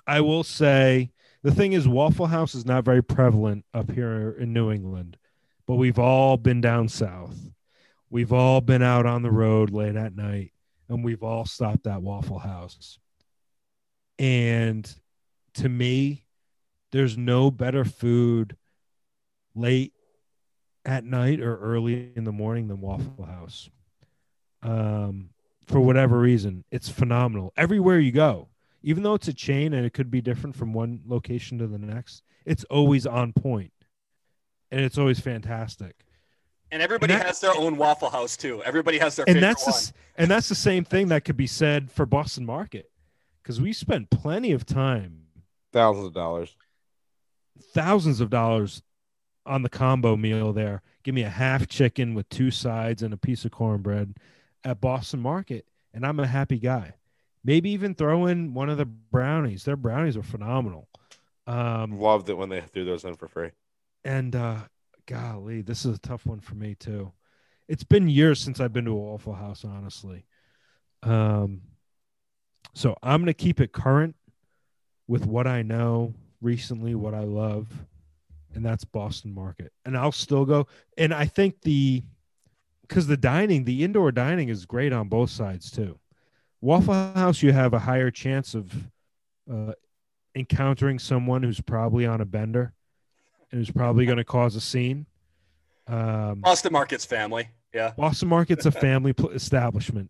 I will say the thing is, Waffle House is not very prevalent up here in New England, but we've all been down south. We've all been out on the road late at night, and we've all stopped at Waffle House. And to me, there's no better food late at night or early in the morning than Waffle House. Um, for whatever reason, it's phenomenal. Everywhere you go, even though it's a chain and it could be different from one location to the next, it's always on point, and it's always fantastic. And everybody And that- has their own Waffle House too. Everybody has their and favorite that's the, one. s- and that's the same thing that could be said for Boston Market, because we spent plenty of time, Thousands of dollars. thousands of dollars, on the combo meal there. Give me a half chicken with two sides and a piece of cornbread at Boston Market, and I'm a happy guy. Maybe even throw in one of the brownies. Their brownies are phenomenal. Um, Loved it when they threw those in for free. and uh, golly, this is a tough one for me too. It's been years since I've been to a Waffle House, honestly. Um, so I'm gonna keep it current with what I know recently, what I love, and that's Boston Market. And I'll still go. And I think the because the dining, the indoor dining is great on both sides too. Waffle House, you have a higher chance of uh, encountering someone who's probably on a bender and who's probably going to cause a scene. Um, Boston Market's family. Yeah. Boston Market's a family pl- establishment.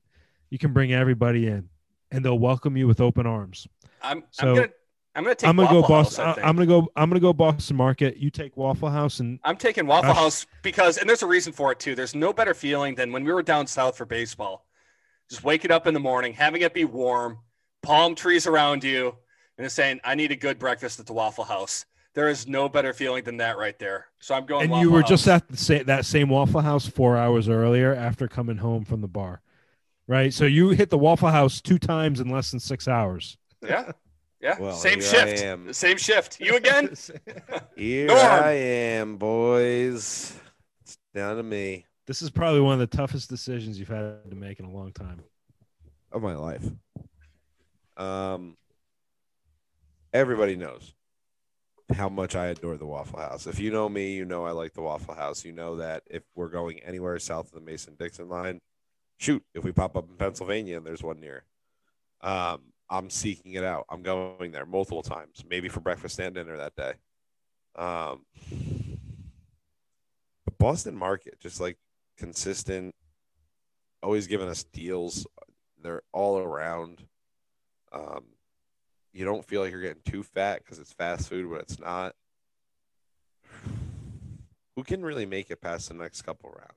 You can bring everybody in, and they'll welcome you with open arms. I'm So, I'm gonna I'm gonna take I'm gonna Waffle go Boston. I I think. I'm gonna go. I'm gonna go Boston Market. You take Waffle House, and I'm taking Waffle Gosh. House because, and there's a reason for it too. There's no better feeling than when we were down south for baseball, just waking up in the morning, having it be warm, palm trees around you, and just saying, "I need a good breakfast at the Waffle House." There is no better feeling than that right there. So I'm going. and Waffle you were House. just at the sa- that same Waffle House four hours earlier after coming home from the bar, right? So you hit the Waffle House two times in less than six hours. yeah, *laughs* yeah. Well, Same shift. I am. Same shift. You again? *laughs* Here *laughs* Norm. I am, boys. It's down to me this is probably one of the toughest decisions you've had to make in a long time. of my life. Um, everybody knows how much I adore the Waffle House. If you know me, you know I like the Waffle House. You know that if we're going anywhere south of the Mason Dixon line, shoot, if we pop up in Pennsylvania and there's one near, um, I'm seeking it out. I'm going there multiple times, maybe for breakfast and dinner that day. Um, but Boston Market, just like consistent, always giving us deals. They're all around. Um, you don't feel like you're getting too fat because it's fast food, but it's not. Who can really make it past the next couple rounds?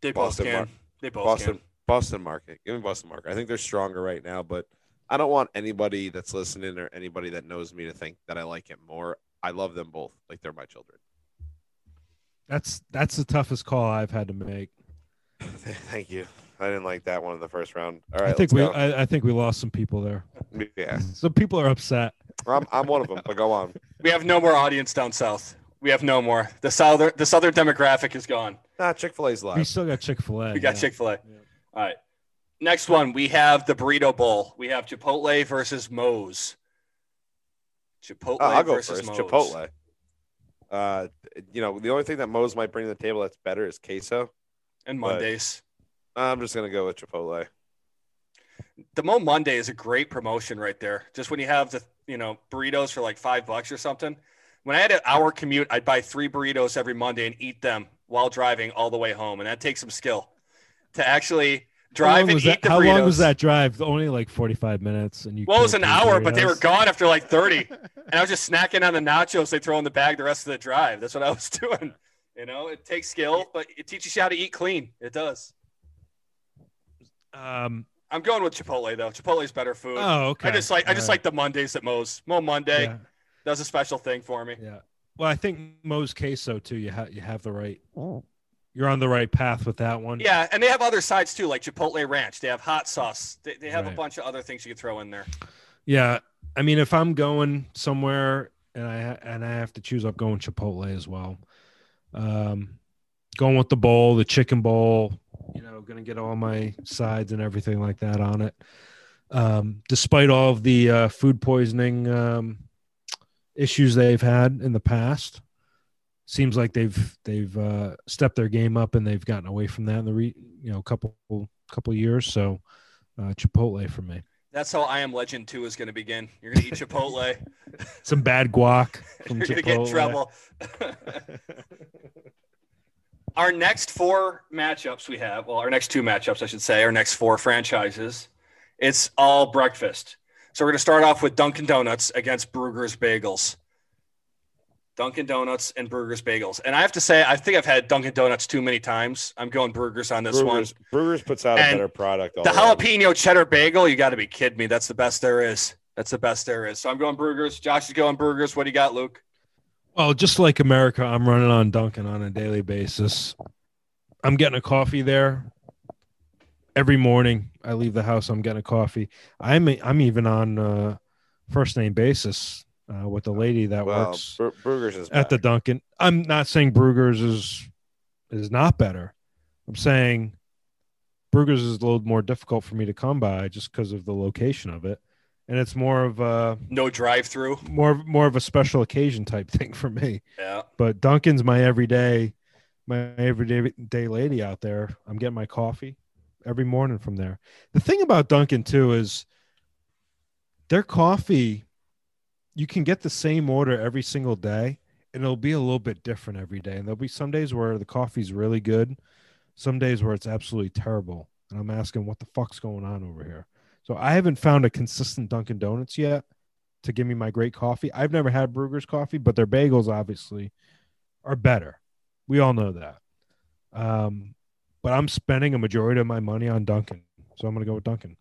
They both can. Mar- they both Boston, can. Boston Market. Give me Boston Market. I think they're stronger right now, but I don't want anybody that's listening or anybody that knows me to think that I like it more. I love them both like they're my children. That's that's the toughest call I've had to make. *laughs* Thank you. I didn't like that one in the first round. All right, I think we. I, I think we lost some people there. yeah, *laughs* Some people are upset. I'm, I'm one of them. But go on. We have no more audience down south. We have no more. The southern the southern demographic is gone. Nah, Chick Fil A's live. We still got Chick Fil A. We got Chick Fil A. All right. Next one, we have the burrito bowl. We have Chipotle versus Moe's. Chipotle Oh, I'll go versus first. Moe's. Chipotle. Uh, you know, the only thing that Moe's might bring to the table that's better is queso. and Mondays. I'm just gonna go with Chipotle. The Moe Monday is a great promotion right there. Just when you have the you know burritos for like five bucks or something. When I had an hour commute, I'd buy three burritos every Monday and eat them while driving all the way home, and that takes some skill to actually drive and was eat that? the How burritos. long was that drive? Only like forty five minutes, and you. Well, it was an three hour, but they were gone after like 30. *laughs* and I was just snacking on the nachos they throw in the bag the rest of the drive. That's what I was *laughs* doing. You know, it takes skill, but it teaches you how to eat clean. It does. Um. I'm going with Chipotle though. Chipotle's better food. Oh, okay. I just like I just All like the Mondays at Moe's. Moe Monday Yeah. does a special thing for me. Yeah. Well, I think Moe's queso too. You have you have the right. You're on the right path with that one. Yeah, and they have other sides too, like Chipotle Ranch. They have hot sauce. They, they have a bunch of other things you can throw in there. Yeah. I mean, if I'm going somewhere and I and I have to choose, I'm going Chipotle as well. Um, going with the bowl, the chicken bowl. You know, gonna get all my sides and everything like that on it. Um, despite all of the uh, food poisoning um, issues they've had in the past, seems like they've they've uh, stepped their game up and they've gotten away from that in the re- you know couple couple years. So uh, Chipotle for me. That's how I Am Legend 2 is going to begin. You're going to eat Chipotle. *laughs* Some bad guac *laughs* You're going to get in trouble. *laughs* our next four matchups we have, well, our next two matchups, I should say, our next four franchises, it's all breakfast. So we're going to start off with Dunkin' Donuts against Bruegger's Bagels. Dunkin' Donuts and Burgers Bagels. And I have to say, I think I've had Dunkin' Donuts too many times. I'm going Burgers on this one. Bruegger's, Bruegger's puts out a better product. all The around. jalapeno cheddar bagel, you got to be kidding me. That's the best there is. That's the best there is. So I'm going Burgers. Josh is going Burgers. What do you got, Luke? Well, just like America, I'm running on Dunkin' on a daily basis. I'm getting a coffee there every morning. I leave the house. I'm getting a coffee. I'm I'm even on uh, first name basis uh, with the lady that Well, works Bru- Bruegger's is at the back. Dunkin'. I'm not saying Bruegger's is is not better. I'm saying Bruegger's is a little more difficult for me to come by just because of the location of it, and it's more of a No drive through. more more of a special occasion type *laughs* thing for me Yeah. but Dunkin's my everyday, my everyday day lady out there. I'm getting my coffee every morning from there. The thing about Duncan too is their coffee, you can get the same order every single day, and it'll be a little bit different every day. And there'll be some days where the coffee's really good, some days where it's absolutely terrible. And I'm asking, what the fuck's going on over here? So I haven't found a consistent Dunkin' Donuts yet to give me my great coffee. I've never had Bruegger's coffee, but their bagels obviously are better. We all know that. Um, but I'm spending a majority of my money on Dunkin', so I'm going to go with Dunkin'.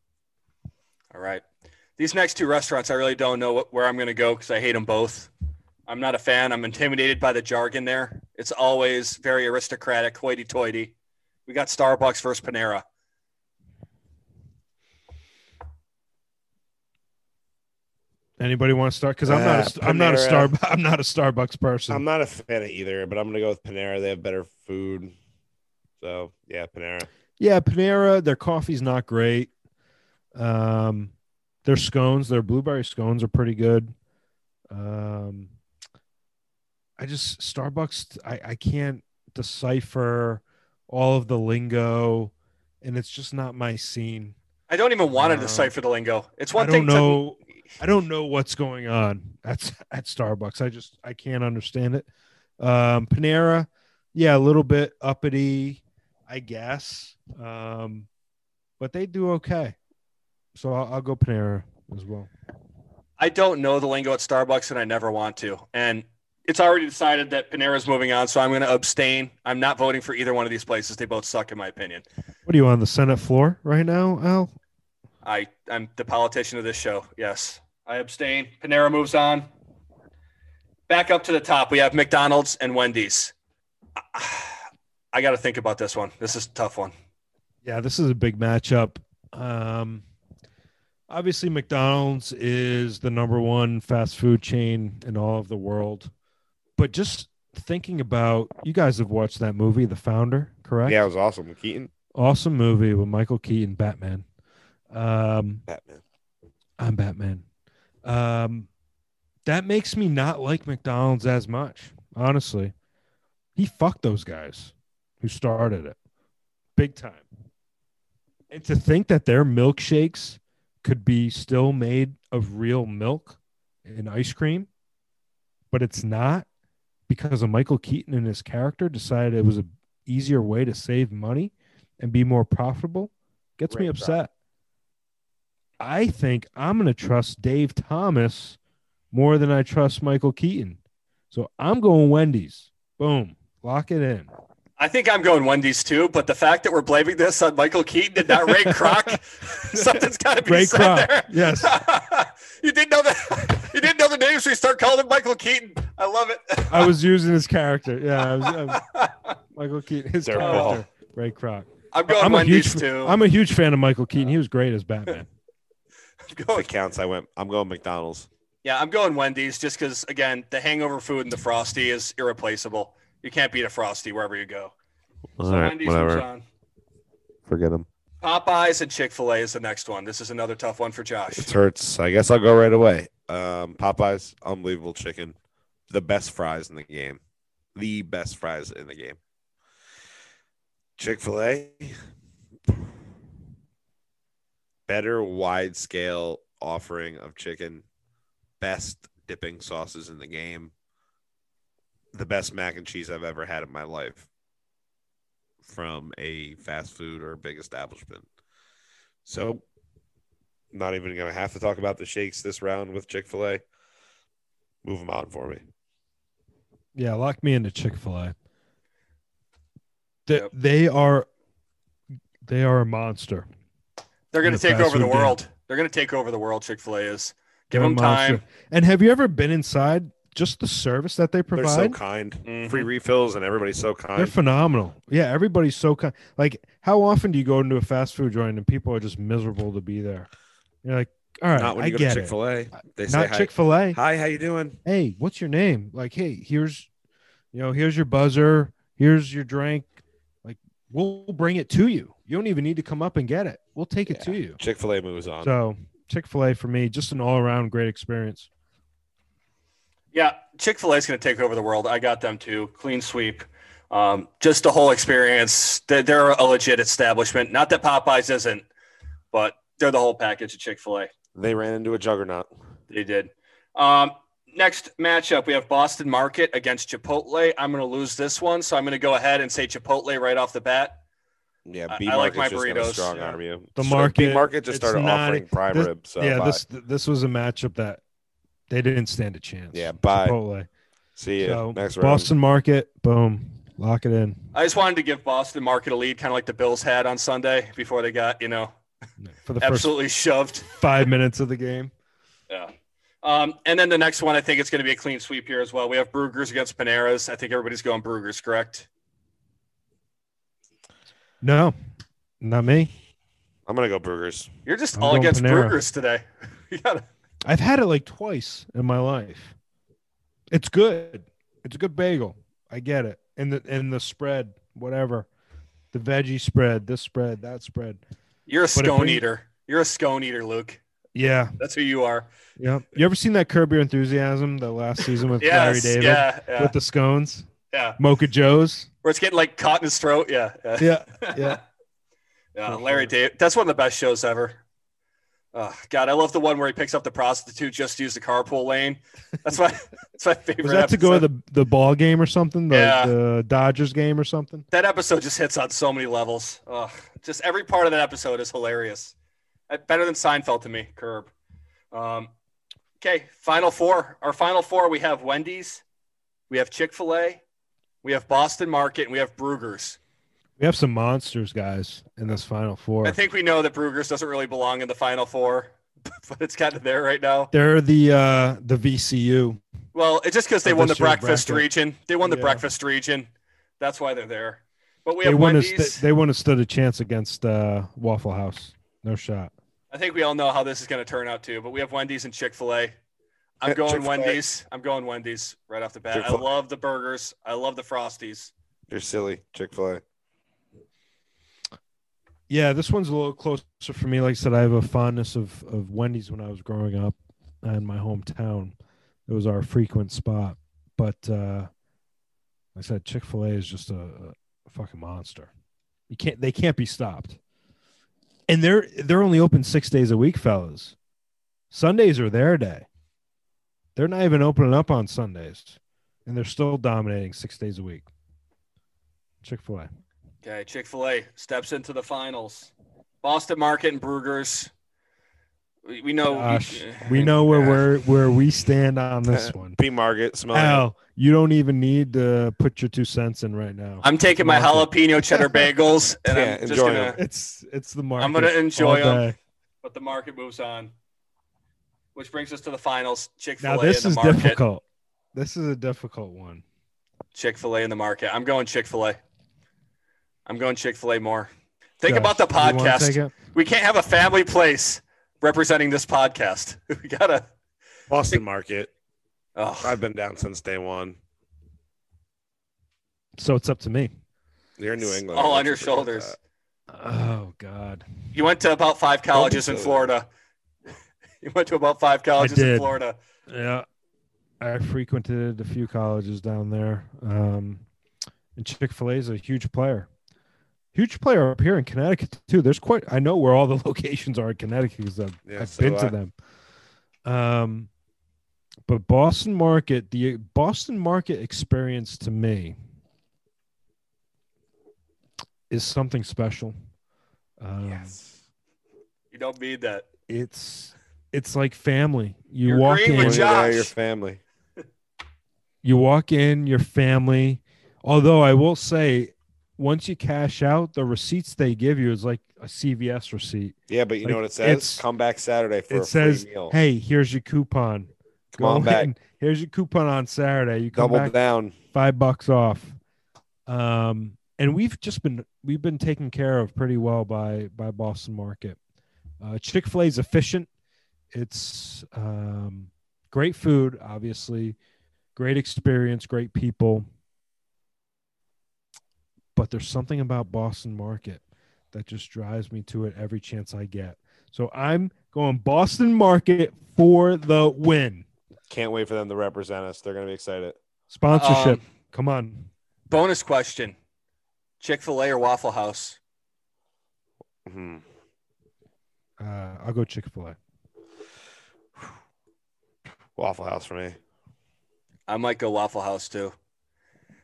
All right. These next two restaurants, I really don't know what, where I'm going to go because I hate them both. I'm not a fan. I'm intimidated by the jargon there. It's always very aristocratic, hoity toity. We got Starbucks versus Panera. Anybody want to start? Because I'm not. A, Uh, I'm not a star. *laughs* I'm not a Starbucks person. I'm not a fan of either, but I'm gonna go with Panera. They have better food. So yeah, Panera. yeah, Panera. Their coffee's not great. Um, their scones, their blueberry scones, are pretty good. Um, I just Starbucks. I I can't decipher all of the lingo, and it's just not my scene. I don't even want to Um, decipher the lingo. It's one I thing don't to know. I don't know what's going on at at Starbucks. I just I can't understand it. Um, Panera, yeah, a little bit uppity, I guess, um, but they do okay. So I'll, I'll go Panera as well. I don't know the lingo at Starbucks, and I never want to. And it's already decided that Panera is moving on, so I'm going to abstain. I'm not voting for either one of these places. They both suck, in my opinion. What are you on the Senate floor right now, Al? I I'm the politician of this show. Yes, I abstain. Panera moves on. Back up to the top, we have McDonald's and Wendy's. *sighs* I got to think about this one. This is a tough one. Yeah, this is a big matchup. Um, obviously, McDonald's is the number one fast food chain in all of the world. But just thinking about, you guys have watched that movie, The Founder, correct? Yeah, it was awesome. Keaton, Awesome movie with Michael Keaton, Batman. Um, Batman. I'm Batman. Um, that makes me not like McDonald's as much, honestly. He fucked those guys who started it big time. And to think that their milkshakes could be still made of real milk and ice cream, but it's not because of Michael Keaton and his character decided it was a easier way to save money and be more profitable gets me Right, upset. I think I'm going to trust Dave Thomas more than I trust Michael Keaton. So I'm going Wendy's. Boom. Lock it in. I think I'm going Wendy's too, but the fact that we're blaming this on Michael Keaton and not Ray Kroc, *laughs* something's got to be Ray said Kroc, there. yes. *laughs* you didn't know that. You didn't know the names. So you start calling him Michael Keaton. I love it. I was using his character. Yeah, I was, I was- *laughs* Michael Keaton. His Their character, ball. Ray Kroc. I'm going I'm a Wendy's huge, too. I'm a huge fan of Michael Keaton. He was great as Batman. I'm If going, it counts, I went. I'm going McDonald's. yeah, I'm going Wendy's just because again, the hangover food and the frosty is irreplaceable. You can't beat a frosty wherever you go. So Wendy's moves on. Forget him. Popeyes and Chick Fil A is the next one. This is another tough one for Josh. It hurts. I guess I'll go right away. Um, Popeyes, unbelievable chicken, the best fries in the game, the best fries in the game. Chick Fil A, better wide scale offering of chicken, best dipping sauces in the game, the best mac and cheese I've ever had in my life from a fast food or big establishment. So, not even going to have to talk about the shakes this round with Chick fil A. Move them on for me. Yeah, lock me into Chick Fil A. They, Yep. they are, they are a monster. They're going to the take over the food game. world. They're going to take over the world. Chick Fil A is. Give They're them time. monster. And have you ever been inside? Just the service that they provide. They're so provide, kind. Mhm. Free refills, and everybody's so kind. they're phenomenal. Yeah, everybody's so kind. Like, how often do you go into a fast food joint and people are just miserable to be there? You're like, all right, Not when I you go to get Chick it. fil A. They say, Not hi, Chick Fil A. hi, how you doing? hey, what's your name? Like, hey, here's, you know, here's your buzzer, here's your drink. Like, we'll bring it to you. You don't even need to come up and get it. We'll take it to you. Chick fil A moves on. So, Chick Fil A for me, just an all around great experience. Yeah, Chick Fil A is going to take over the world. I got them too. Clean sweep. Um, just the whole experience. They're, they're a legit establishment. Not that Popeyes isn't, but they're the whole package of Chick Fil A. they ran into a juggernaut. They did. Um, next matchup, we have Boston Market against Chipotle. I'm going to lose this one, so I'm going to go ahead and say Chipotle right off the bat. Yeah, I- B I like my just burritos, strong yeah. arm you. The So market- B Market just started not- offering prime this- rib. So yeah, bye. this this was a matchup that they didn't stand a chance. Yeah, bye. Chipotle. See you So, next round. Boston Market, boom, lock it in I just wanted to give Boston Market a lead, kind of like the Bills had on Sunday before they got, you know, for the first absolutely shoved. five minutes of the game. *laughs* Yeah. Um, and then the next one, I think it's going to be a clean sweep here as well. We have Brueggers against Paneras. I think everybody's going Brueggers, correct? No, not me. I'm gonna go Burgers. You're just I'm all against Panera. Brueggers today. *laughs* you gotta, I've had it like twice in my life. It's good. It's a good bagel. I get it. And the and the spread, whatever. The veggie spread, this spread, that spread. you're a scone eater. You're a scone eater, Luke. Yeah. That's who you are. Yeah. You ever seen that Curb Your Enthusiasm, the last season with *laughs* Larry David Yeah. Yeah. with the scones? yeah. Mocha Joe's. Where it's getting like caught in his throat. Yeah. Yeah. Yeah. Yeah. *laughs* Yeah, Larry. David. That's one of the best shows ever. Oh, God, I love the one where he picks up the prostitute just to use the carpool lane. That's my *laughs* that's my favorite. Was that to go to the, the ball game or something? The, Yeah. the Dodgers game or something? That episode just hits on so many levels. Ugh, just every part of that episode is hilarious. Uh, Better than Seinfeld to me. Curb. Um, okay, final four. Our final four. We have Wendy's, we have Chick Fil A, we have Boston Market, and we have Brueggers. We have some monsters, guys, in this final four. I think we know that Brueggers doesn't really belong in the final four, *laughs* but it's kind of there right now. They're the uh the VCU. Well, it's just because they won the breakfast bracket. region. They won the Yeah. breakfast region. That's why they're there. But we They have wouldn't Wendy's. have st- they wouldn't have stood a chance against uh Waffle House. No shot. I think we all know how this is going to turn out too. But we have Wendy's and Chick Fil A. I'm going Chick-fil-A. Wendy's. I'm going Wendy's right off the bat. I Chick-fil-A. love the burgers. I love the frosties. You're silly. Chick Fil A. Yeah, this one's a little closer for me. Like I said, I have a fondness of of Wendy's when I was growing up in my hometown. It was our frequent spot. But uh like I said, Chick fil A is just a, a fucking monster. You can't they can't be stopped. And they're they're only open six days a week, fellas. Sundays are their day. They're not even opening up on Sundays. And they're still dominating six days a week. Chick fil A. Okay, Chick Fil A steps into the finals. Boston Market and Brueggers. We, we know. Gosh, we *laughs* know where we're where we stand on this *laughs* one. B Market. Smell it. You don't even need to put your two cents in right now. I'm taking my jalapeno cheddar *laughs* bagels and Yeah, I'm just enjoy gonna. 'em. It's it's the market. I'm gonna enjoy all 'em. day. But the market moves on. Which brings us to the finals. Chick Fil Now A this in is the market. difficult. This is a difficult one. Chick Fil A in the market. I'm going Chick Fil A. I'm going Chick Fil A more. Think Josh, about the you wanna take podcast. We can't have a family place representing this podcast. *laughs* We gotta. Boston Market. Oh, I've been down since day one. So it's up to me. You're in New England. all on your the deal with shoulders. Oh God. You went to about five colleges in. Florida. *laughs* You went to about five colleges in did. Florida. Yeah. I frequented a few colleges down there. Um, and Chick fil A is a huge player. Huge player up here in Connecticut too. There's quite. I know where all the *laughs* locations are in Connecticut because I've, Yeah, I've so been to I. them. Um, but Boston market, the Boston market experience to me is something special. Um, yes. You don't mean that. it's it's like family. You You're walk in, with When you're Josh. your family. you walk in, your family. Although I will say, once you cash out, the receipts they give you is like a CVS receipt. Yeah, but you Like, know what it says? Come back Saturday for a it says, free meal. "Hey, here's your coupon. Come on back. Here's your coupon on Saturday. You come Double back down. five bucks off." Um, and we've just been we've been taken care of pretty well by by Boston Market. Uh, Chick Fil A is efficient. It's um, great food, obviously, great experience, great people. But there's something about Boston Market that just drives me to it every chance I get. So I'm going Boston Market for the win. Can't wait for them to represent us. They're gonna be excited. Sponsorship. Um, Come on. bonus question: Chick Fil A or Waffle House? Hmm. Uh, I'll go Chick Fil A. Waffle House for me. I might go Waffle House too.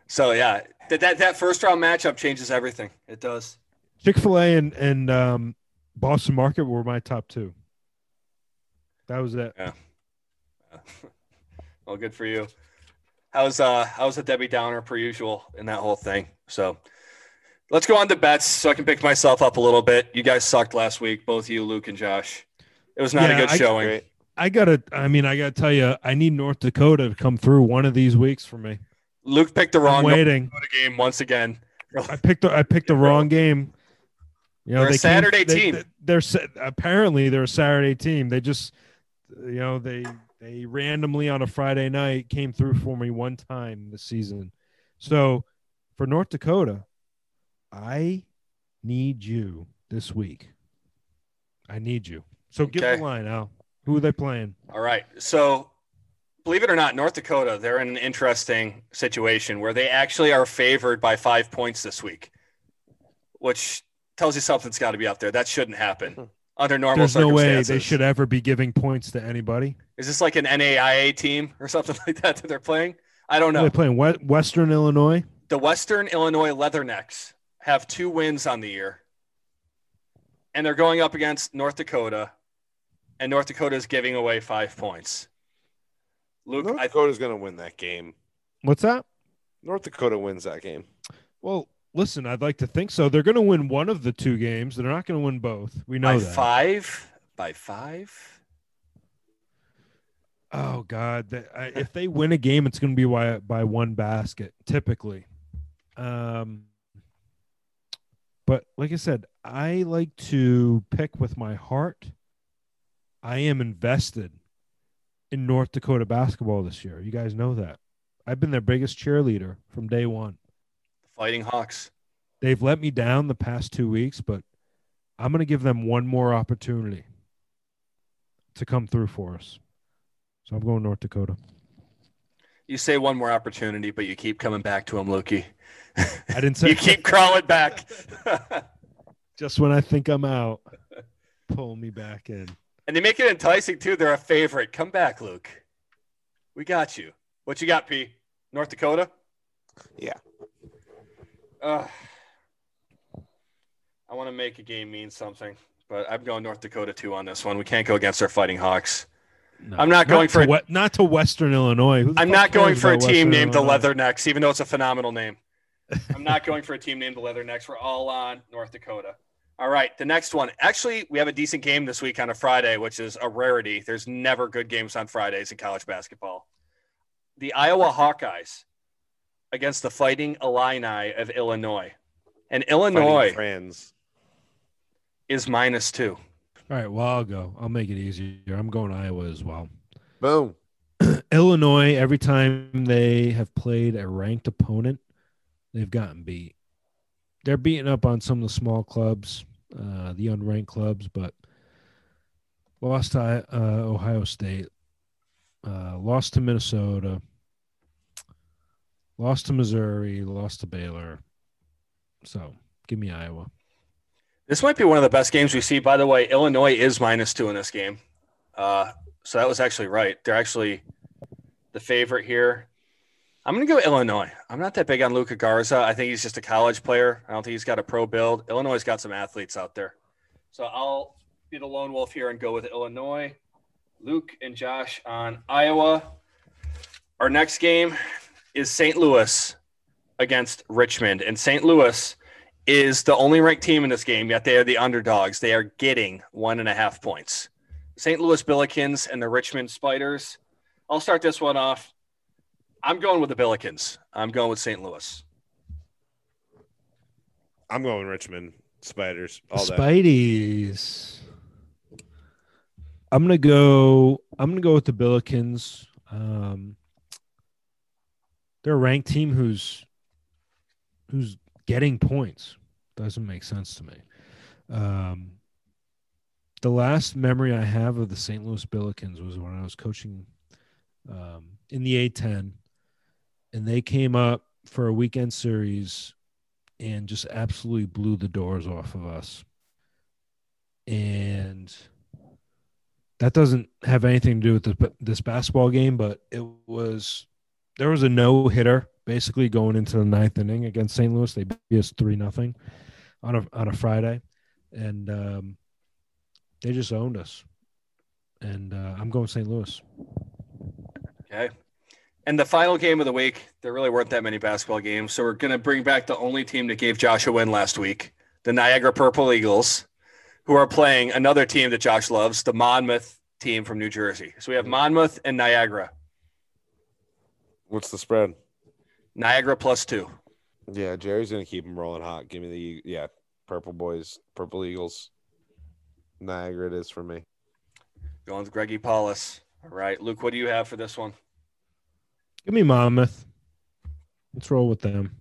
So yeah, that that, that first round matchup changes everything. It does. Chick Fil A and and um, Boston Market were my top two. That was it. Yeah. well, good for you. How's uh how's a Debbie Downer per usual in that whole thing? So let's go on to bets so I can pick myself up a little bit. You guys sucked last week, both you, Luke and Josh. It was not Yeah, a good I- showing. I gotta. I mean, I gotta tell you, I need North Dakota to come through one of these weeks for me. Luke picked the I'm wrong waiting. Dakota game once again. I picked. The, I picked the wrong game. You know, They're a they Saturday they- team. They, they're apparently they're a Saturday team. They just, you know, they they randomly on a Friday night came through for me one time this season. So for North Dakota, I need you this week. I need you. So give Okay. the line, Al. Who are they playing? All right. So, believe it or not, North Dakota, they're in an interesting situation where they actually are favored by five points this week, which tells you something's got to be up there. That shouldn't happen hmm. under normal circumstances. There's no way they should ever be giving points to anybody. Is this like an NAIA team or *laughs* something like that that they're playing? I don't know. They're playing we- Western Illinois? The Western Illinois Leathernecks have two wins on the year, and they're going up against North Dakota, and North Dakota is giving away five points. Luke, North I Dakota's gonna win that game. What's that? North Dakota wins that game. Well, listen, I'd like to think so. They're going to win one of the two games. They're not going to win both. We know by that. five by five Oh God! They, I, if they win a game, it's going to be by by one basket, typically. Um, but like I said, I like to pick with my heart. I am invested in North Dakota basketball this year. You guys know that. I've been their biggest cheerleader from day one. fighting hawks They've let me down the past two weeks, but I'm going to give them one more opportunity to come through for us. So I'm going North Dakota. you say one more opportunity but you keep coming back to him Loki. I didn't *laughs* say you keep crawling back *laughs* just when I think I'm out, *laughs* pull me back in. And they make it enticing too they're a favorite come back luke we got you what you got p north dakota Yeah. uh, i want to make a game mean something but i'm going north dakota too on this one we can't go against our fighting hawks No, I'm not going for a- we- not to Western Illinois. I'm not going for a about team Western named the Illinois? Leathernecks, even though it's a phenomenal name. *laughs* I'm not going for a team named the Leathernecks. We're all on North Dakota. All right, the next one. Actually, we have a decent game this week on a Friday, which is a rarity. There's never good games on Fridays in college basketball. The Iowa Hawkeyes against the Fighting Illini of Illinois. And Illinois friends. is minus two. All right, well I'll go. I'll make it easier. I'm going Iowa as well. Boom. *clears throat* Illinois, every time they have played a ranked opponent, they've gotten beat. They're beating up on some of the small clubs, uh, the unranked clubs, but lost to uh, Ohio State, uh, lost to Minnesota, lost to Missouri, lost to Baylor. So Give me Iowa. This might be one of the best games we see. By the way, Illinois is minus two in this game. Uh, so that was actually right. They're actually the favorite here. I'm going to go Illinois. I'm not that big on Luka Garza. I think he's just a college player. I don't think he's got a pro build. Illinois has got some athletes out there. So I'll be the lone wolf here and go with Illinois. Luke and Josh on Iowa. Our next game is St. Louis against Richmond. And St. Louis is the only ranked team in this game, yet they are the underdogs. They are getting one and a half points. St. Louis Billikens and the Richmond Spiders. I'll start this one off. I'm going with the Billikens. I'm going with St. Louis. I'm going Richmond Spiders. All that. Spideys. I'm gonna go. I'm gonna go with the Billikens. Um, they're a ranked team who's who's getting points. Doesn't make sense to me. Um, the last memory I have of the St. Louis Billikens was when I was coaching um, in the A10, and they came up for a weekend series and just absolutely blew the doors off of us. And that doesn't have anything to do with this, this basketball game, but it was there was a no hitter basically going into the ninth inning against St. Louis. They beat us three nothing on a on a Friday, and um, they just owned us. And uh, I'm going St. Louis. Okay. And the final game of the week, there really weren't that many basketball games. So we're going to bring back the only team that gave Josh a win last week, the Niagara Purple Eagles, who are playing another team that Josh loves, the Monmouth team from New Jersey. So we have Monmouth and Niagara. What's the spread? Niagara plus two. Yeah, Jerry's gonna keep them rolling hot. Give me the yeah, purple boys, purple eagles. Niagara it is for me. Going with Greggy Paulus. All right. Luke, what do you have for this one? Give me Monmouth. Let's roll with them.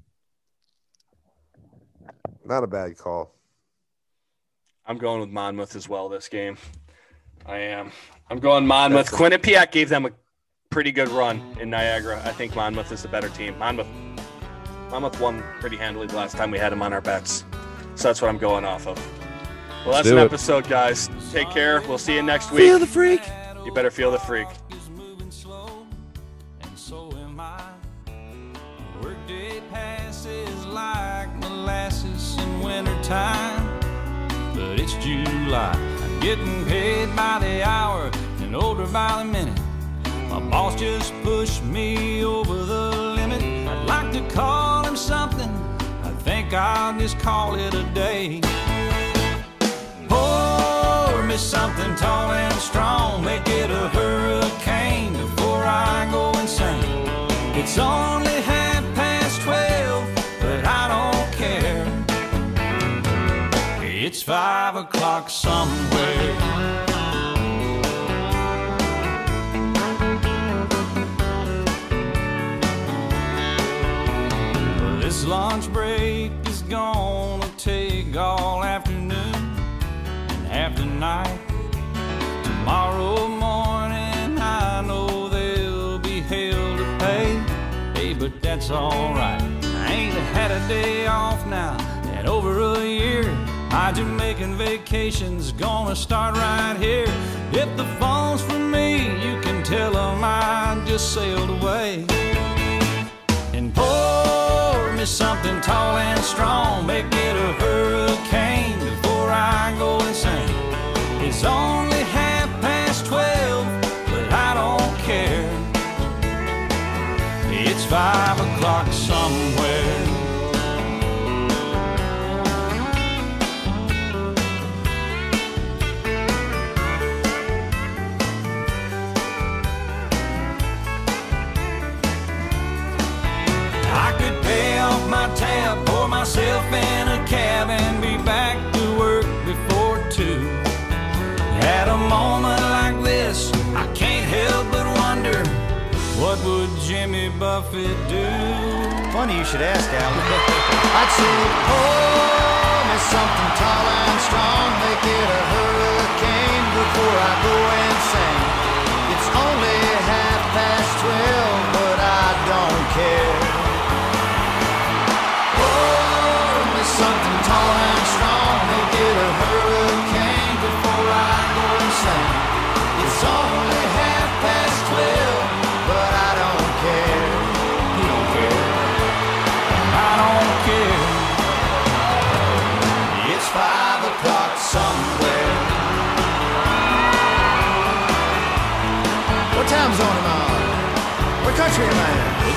Not a bad call. I'm going with Monmouth as well this game. I am. I'm going Monmouth. That's a- Quinnipiac gave them a pretty good run in Niagara. I think Monmouth is the better team. Monmouth Monmouth won pretty handily the last time we had them on our bets. So that's what I'm going off of. Well, that's do an it. episode, guys. Take care. We'll see you next week. Feel the freak. You better feel the freak. Wintertime, but it's July. I'm getting paid by the hour and older by the minute. My boss just pushed me over the limit. I'd like to call him something. I think I'll just call it a day. Pour me something tall and strong, make it a hurricane before I go insane. It's only five o'clock somewhere. This lunch break is gonna take all afternoon and half the night. Tomorrow morning, I know there'll be hell to pay. Hey, but that's alright. I ain't had a day off now in over a year. My Jamaican vacation's gonna start right here. If the phone's for me, you can tell them I just sailed away and pour me something tall and strong. Make it a hurricane before I go insane. It's only half past twelve, but I don't care. It's five o'clock somewhere. Buffett do? Funny you should ask, Al. *laughs* I'd say, oh, me something tall and strong, make it a hurricane before I go insane. It's only half past twelve,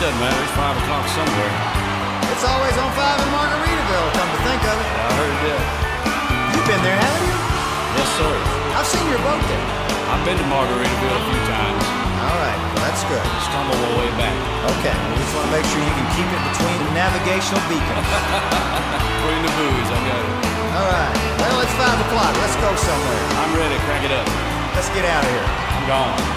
doesn't matter. It's five o'clock somewhere. It's always on five in Margaritaville, come to think of it. I heard that. You've been there, haven't you? Yes, sir. I've seen your boat there. I've been to Margaritaville a few times. All right, well, that's good. Stumble my way back. Okay, we just want to make sure you can keep it between the navigational beacons. *laughs* Between the buoys, I got it. All right, well, it's five o'clock. Let's go somewhere. I'm ready. Crank it up. Let's get out of here. I'm gone.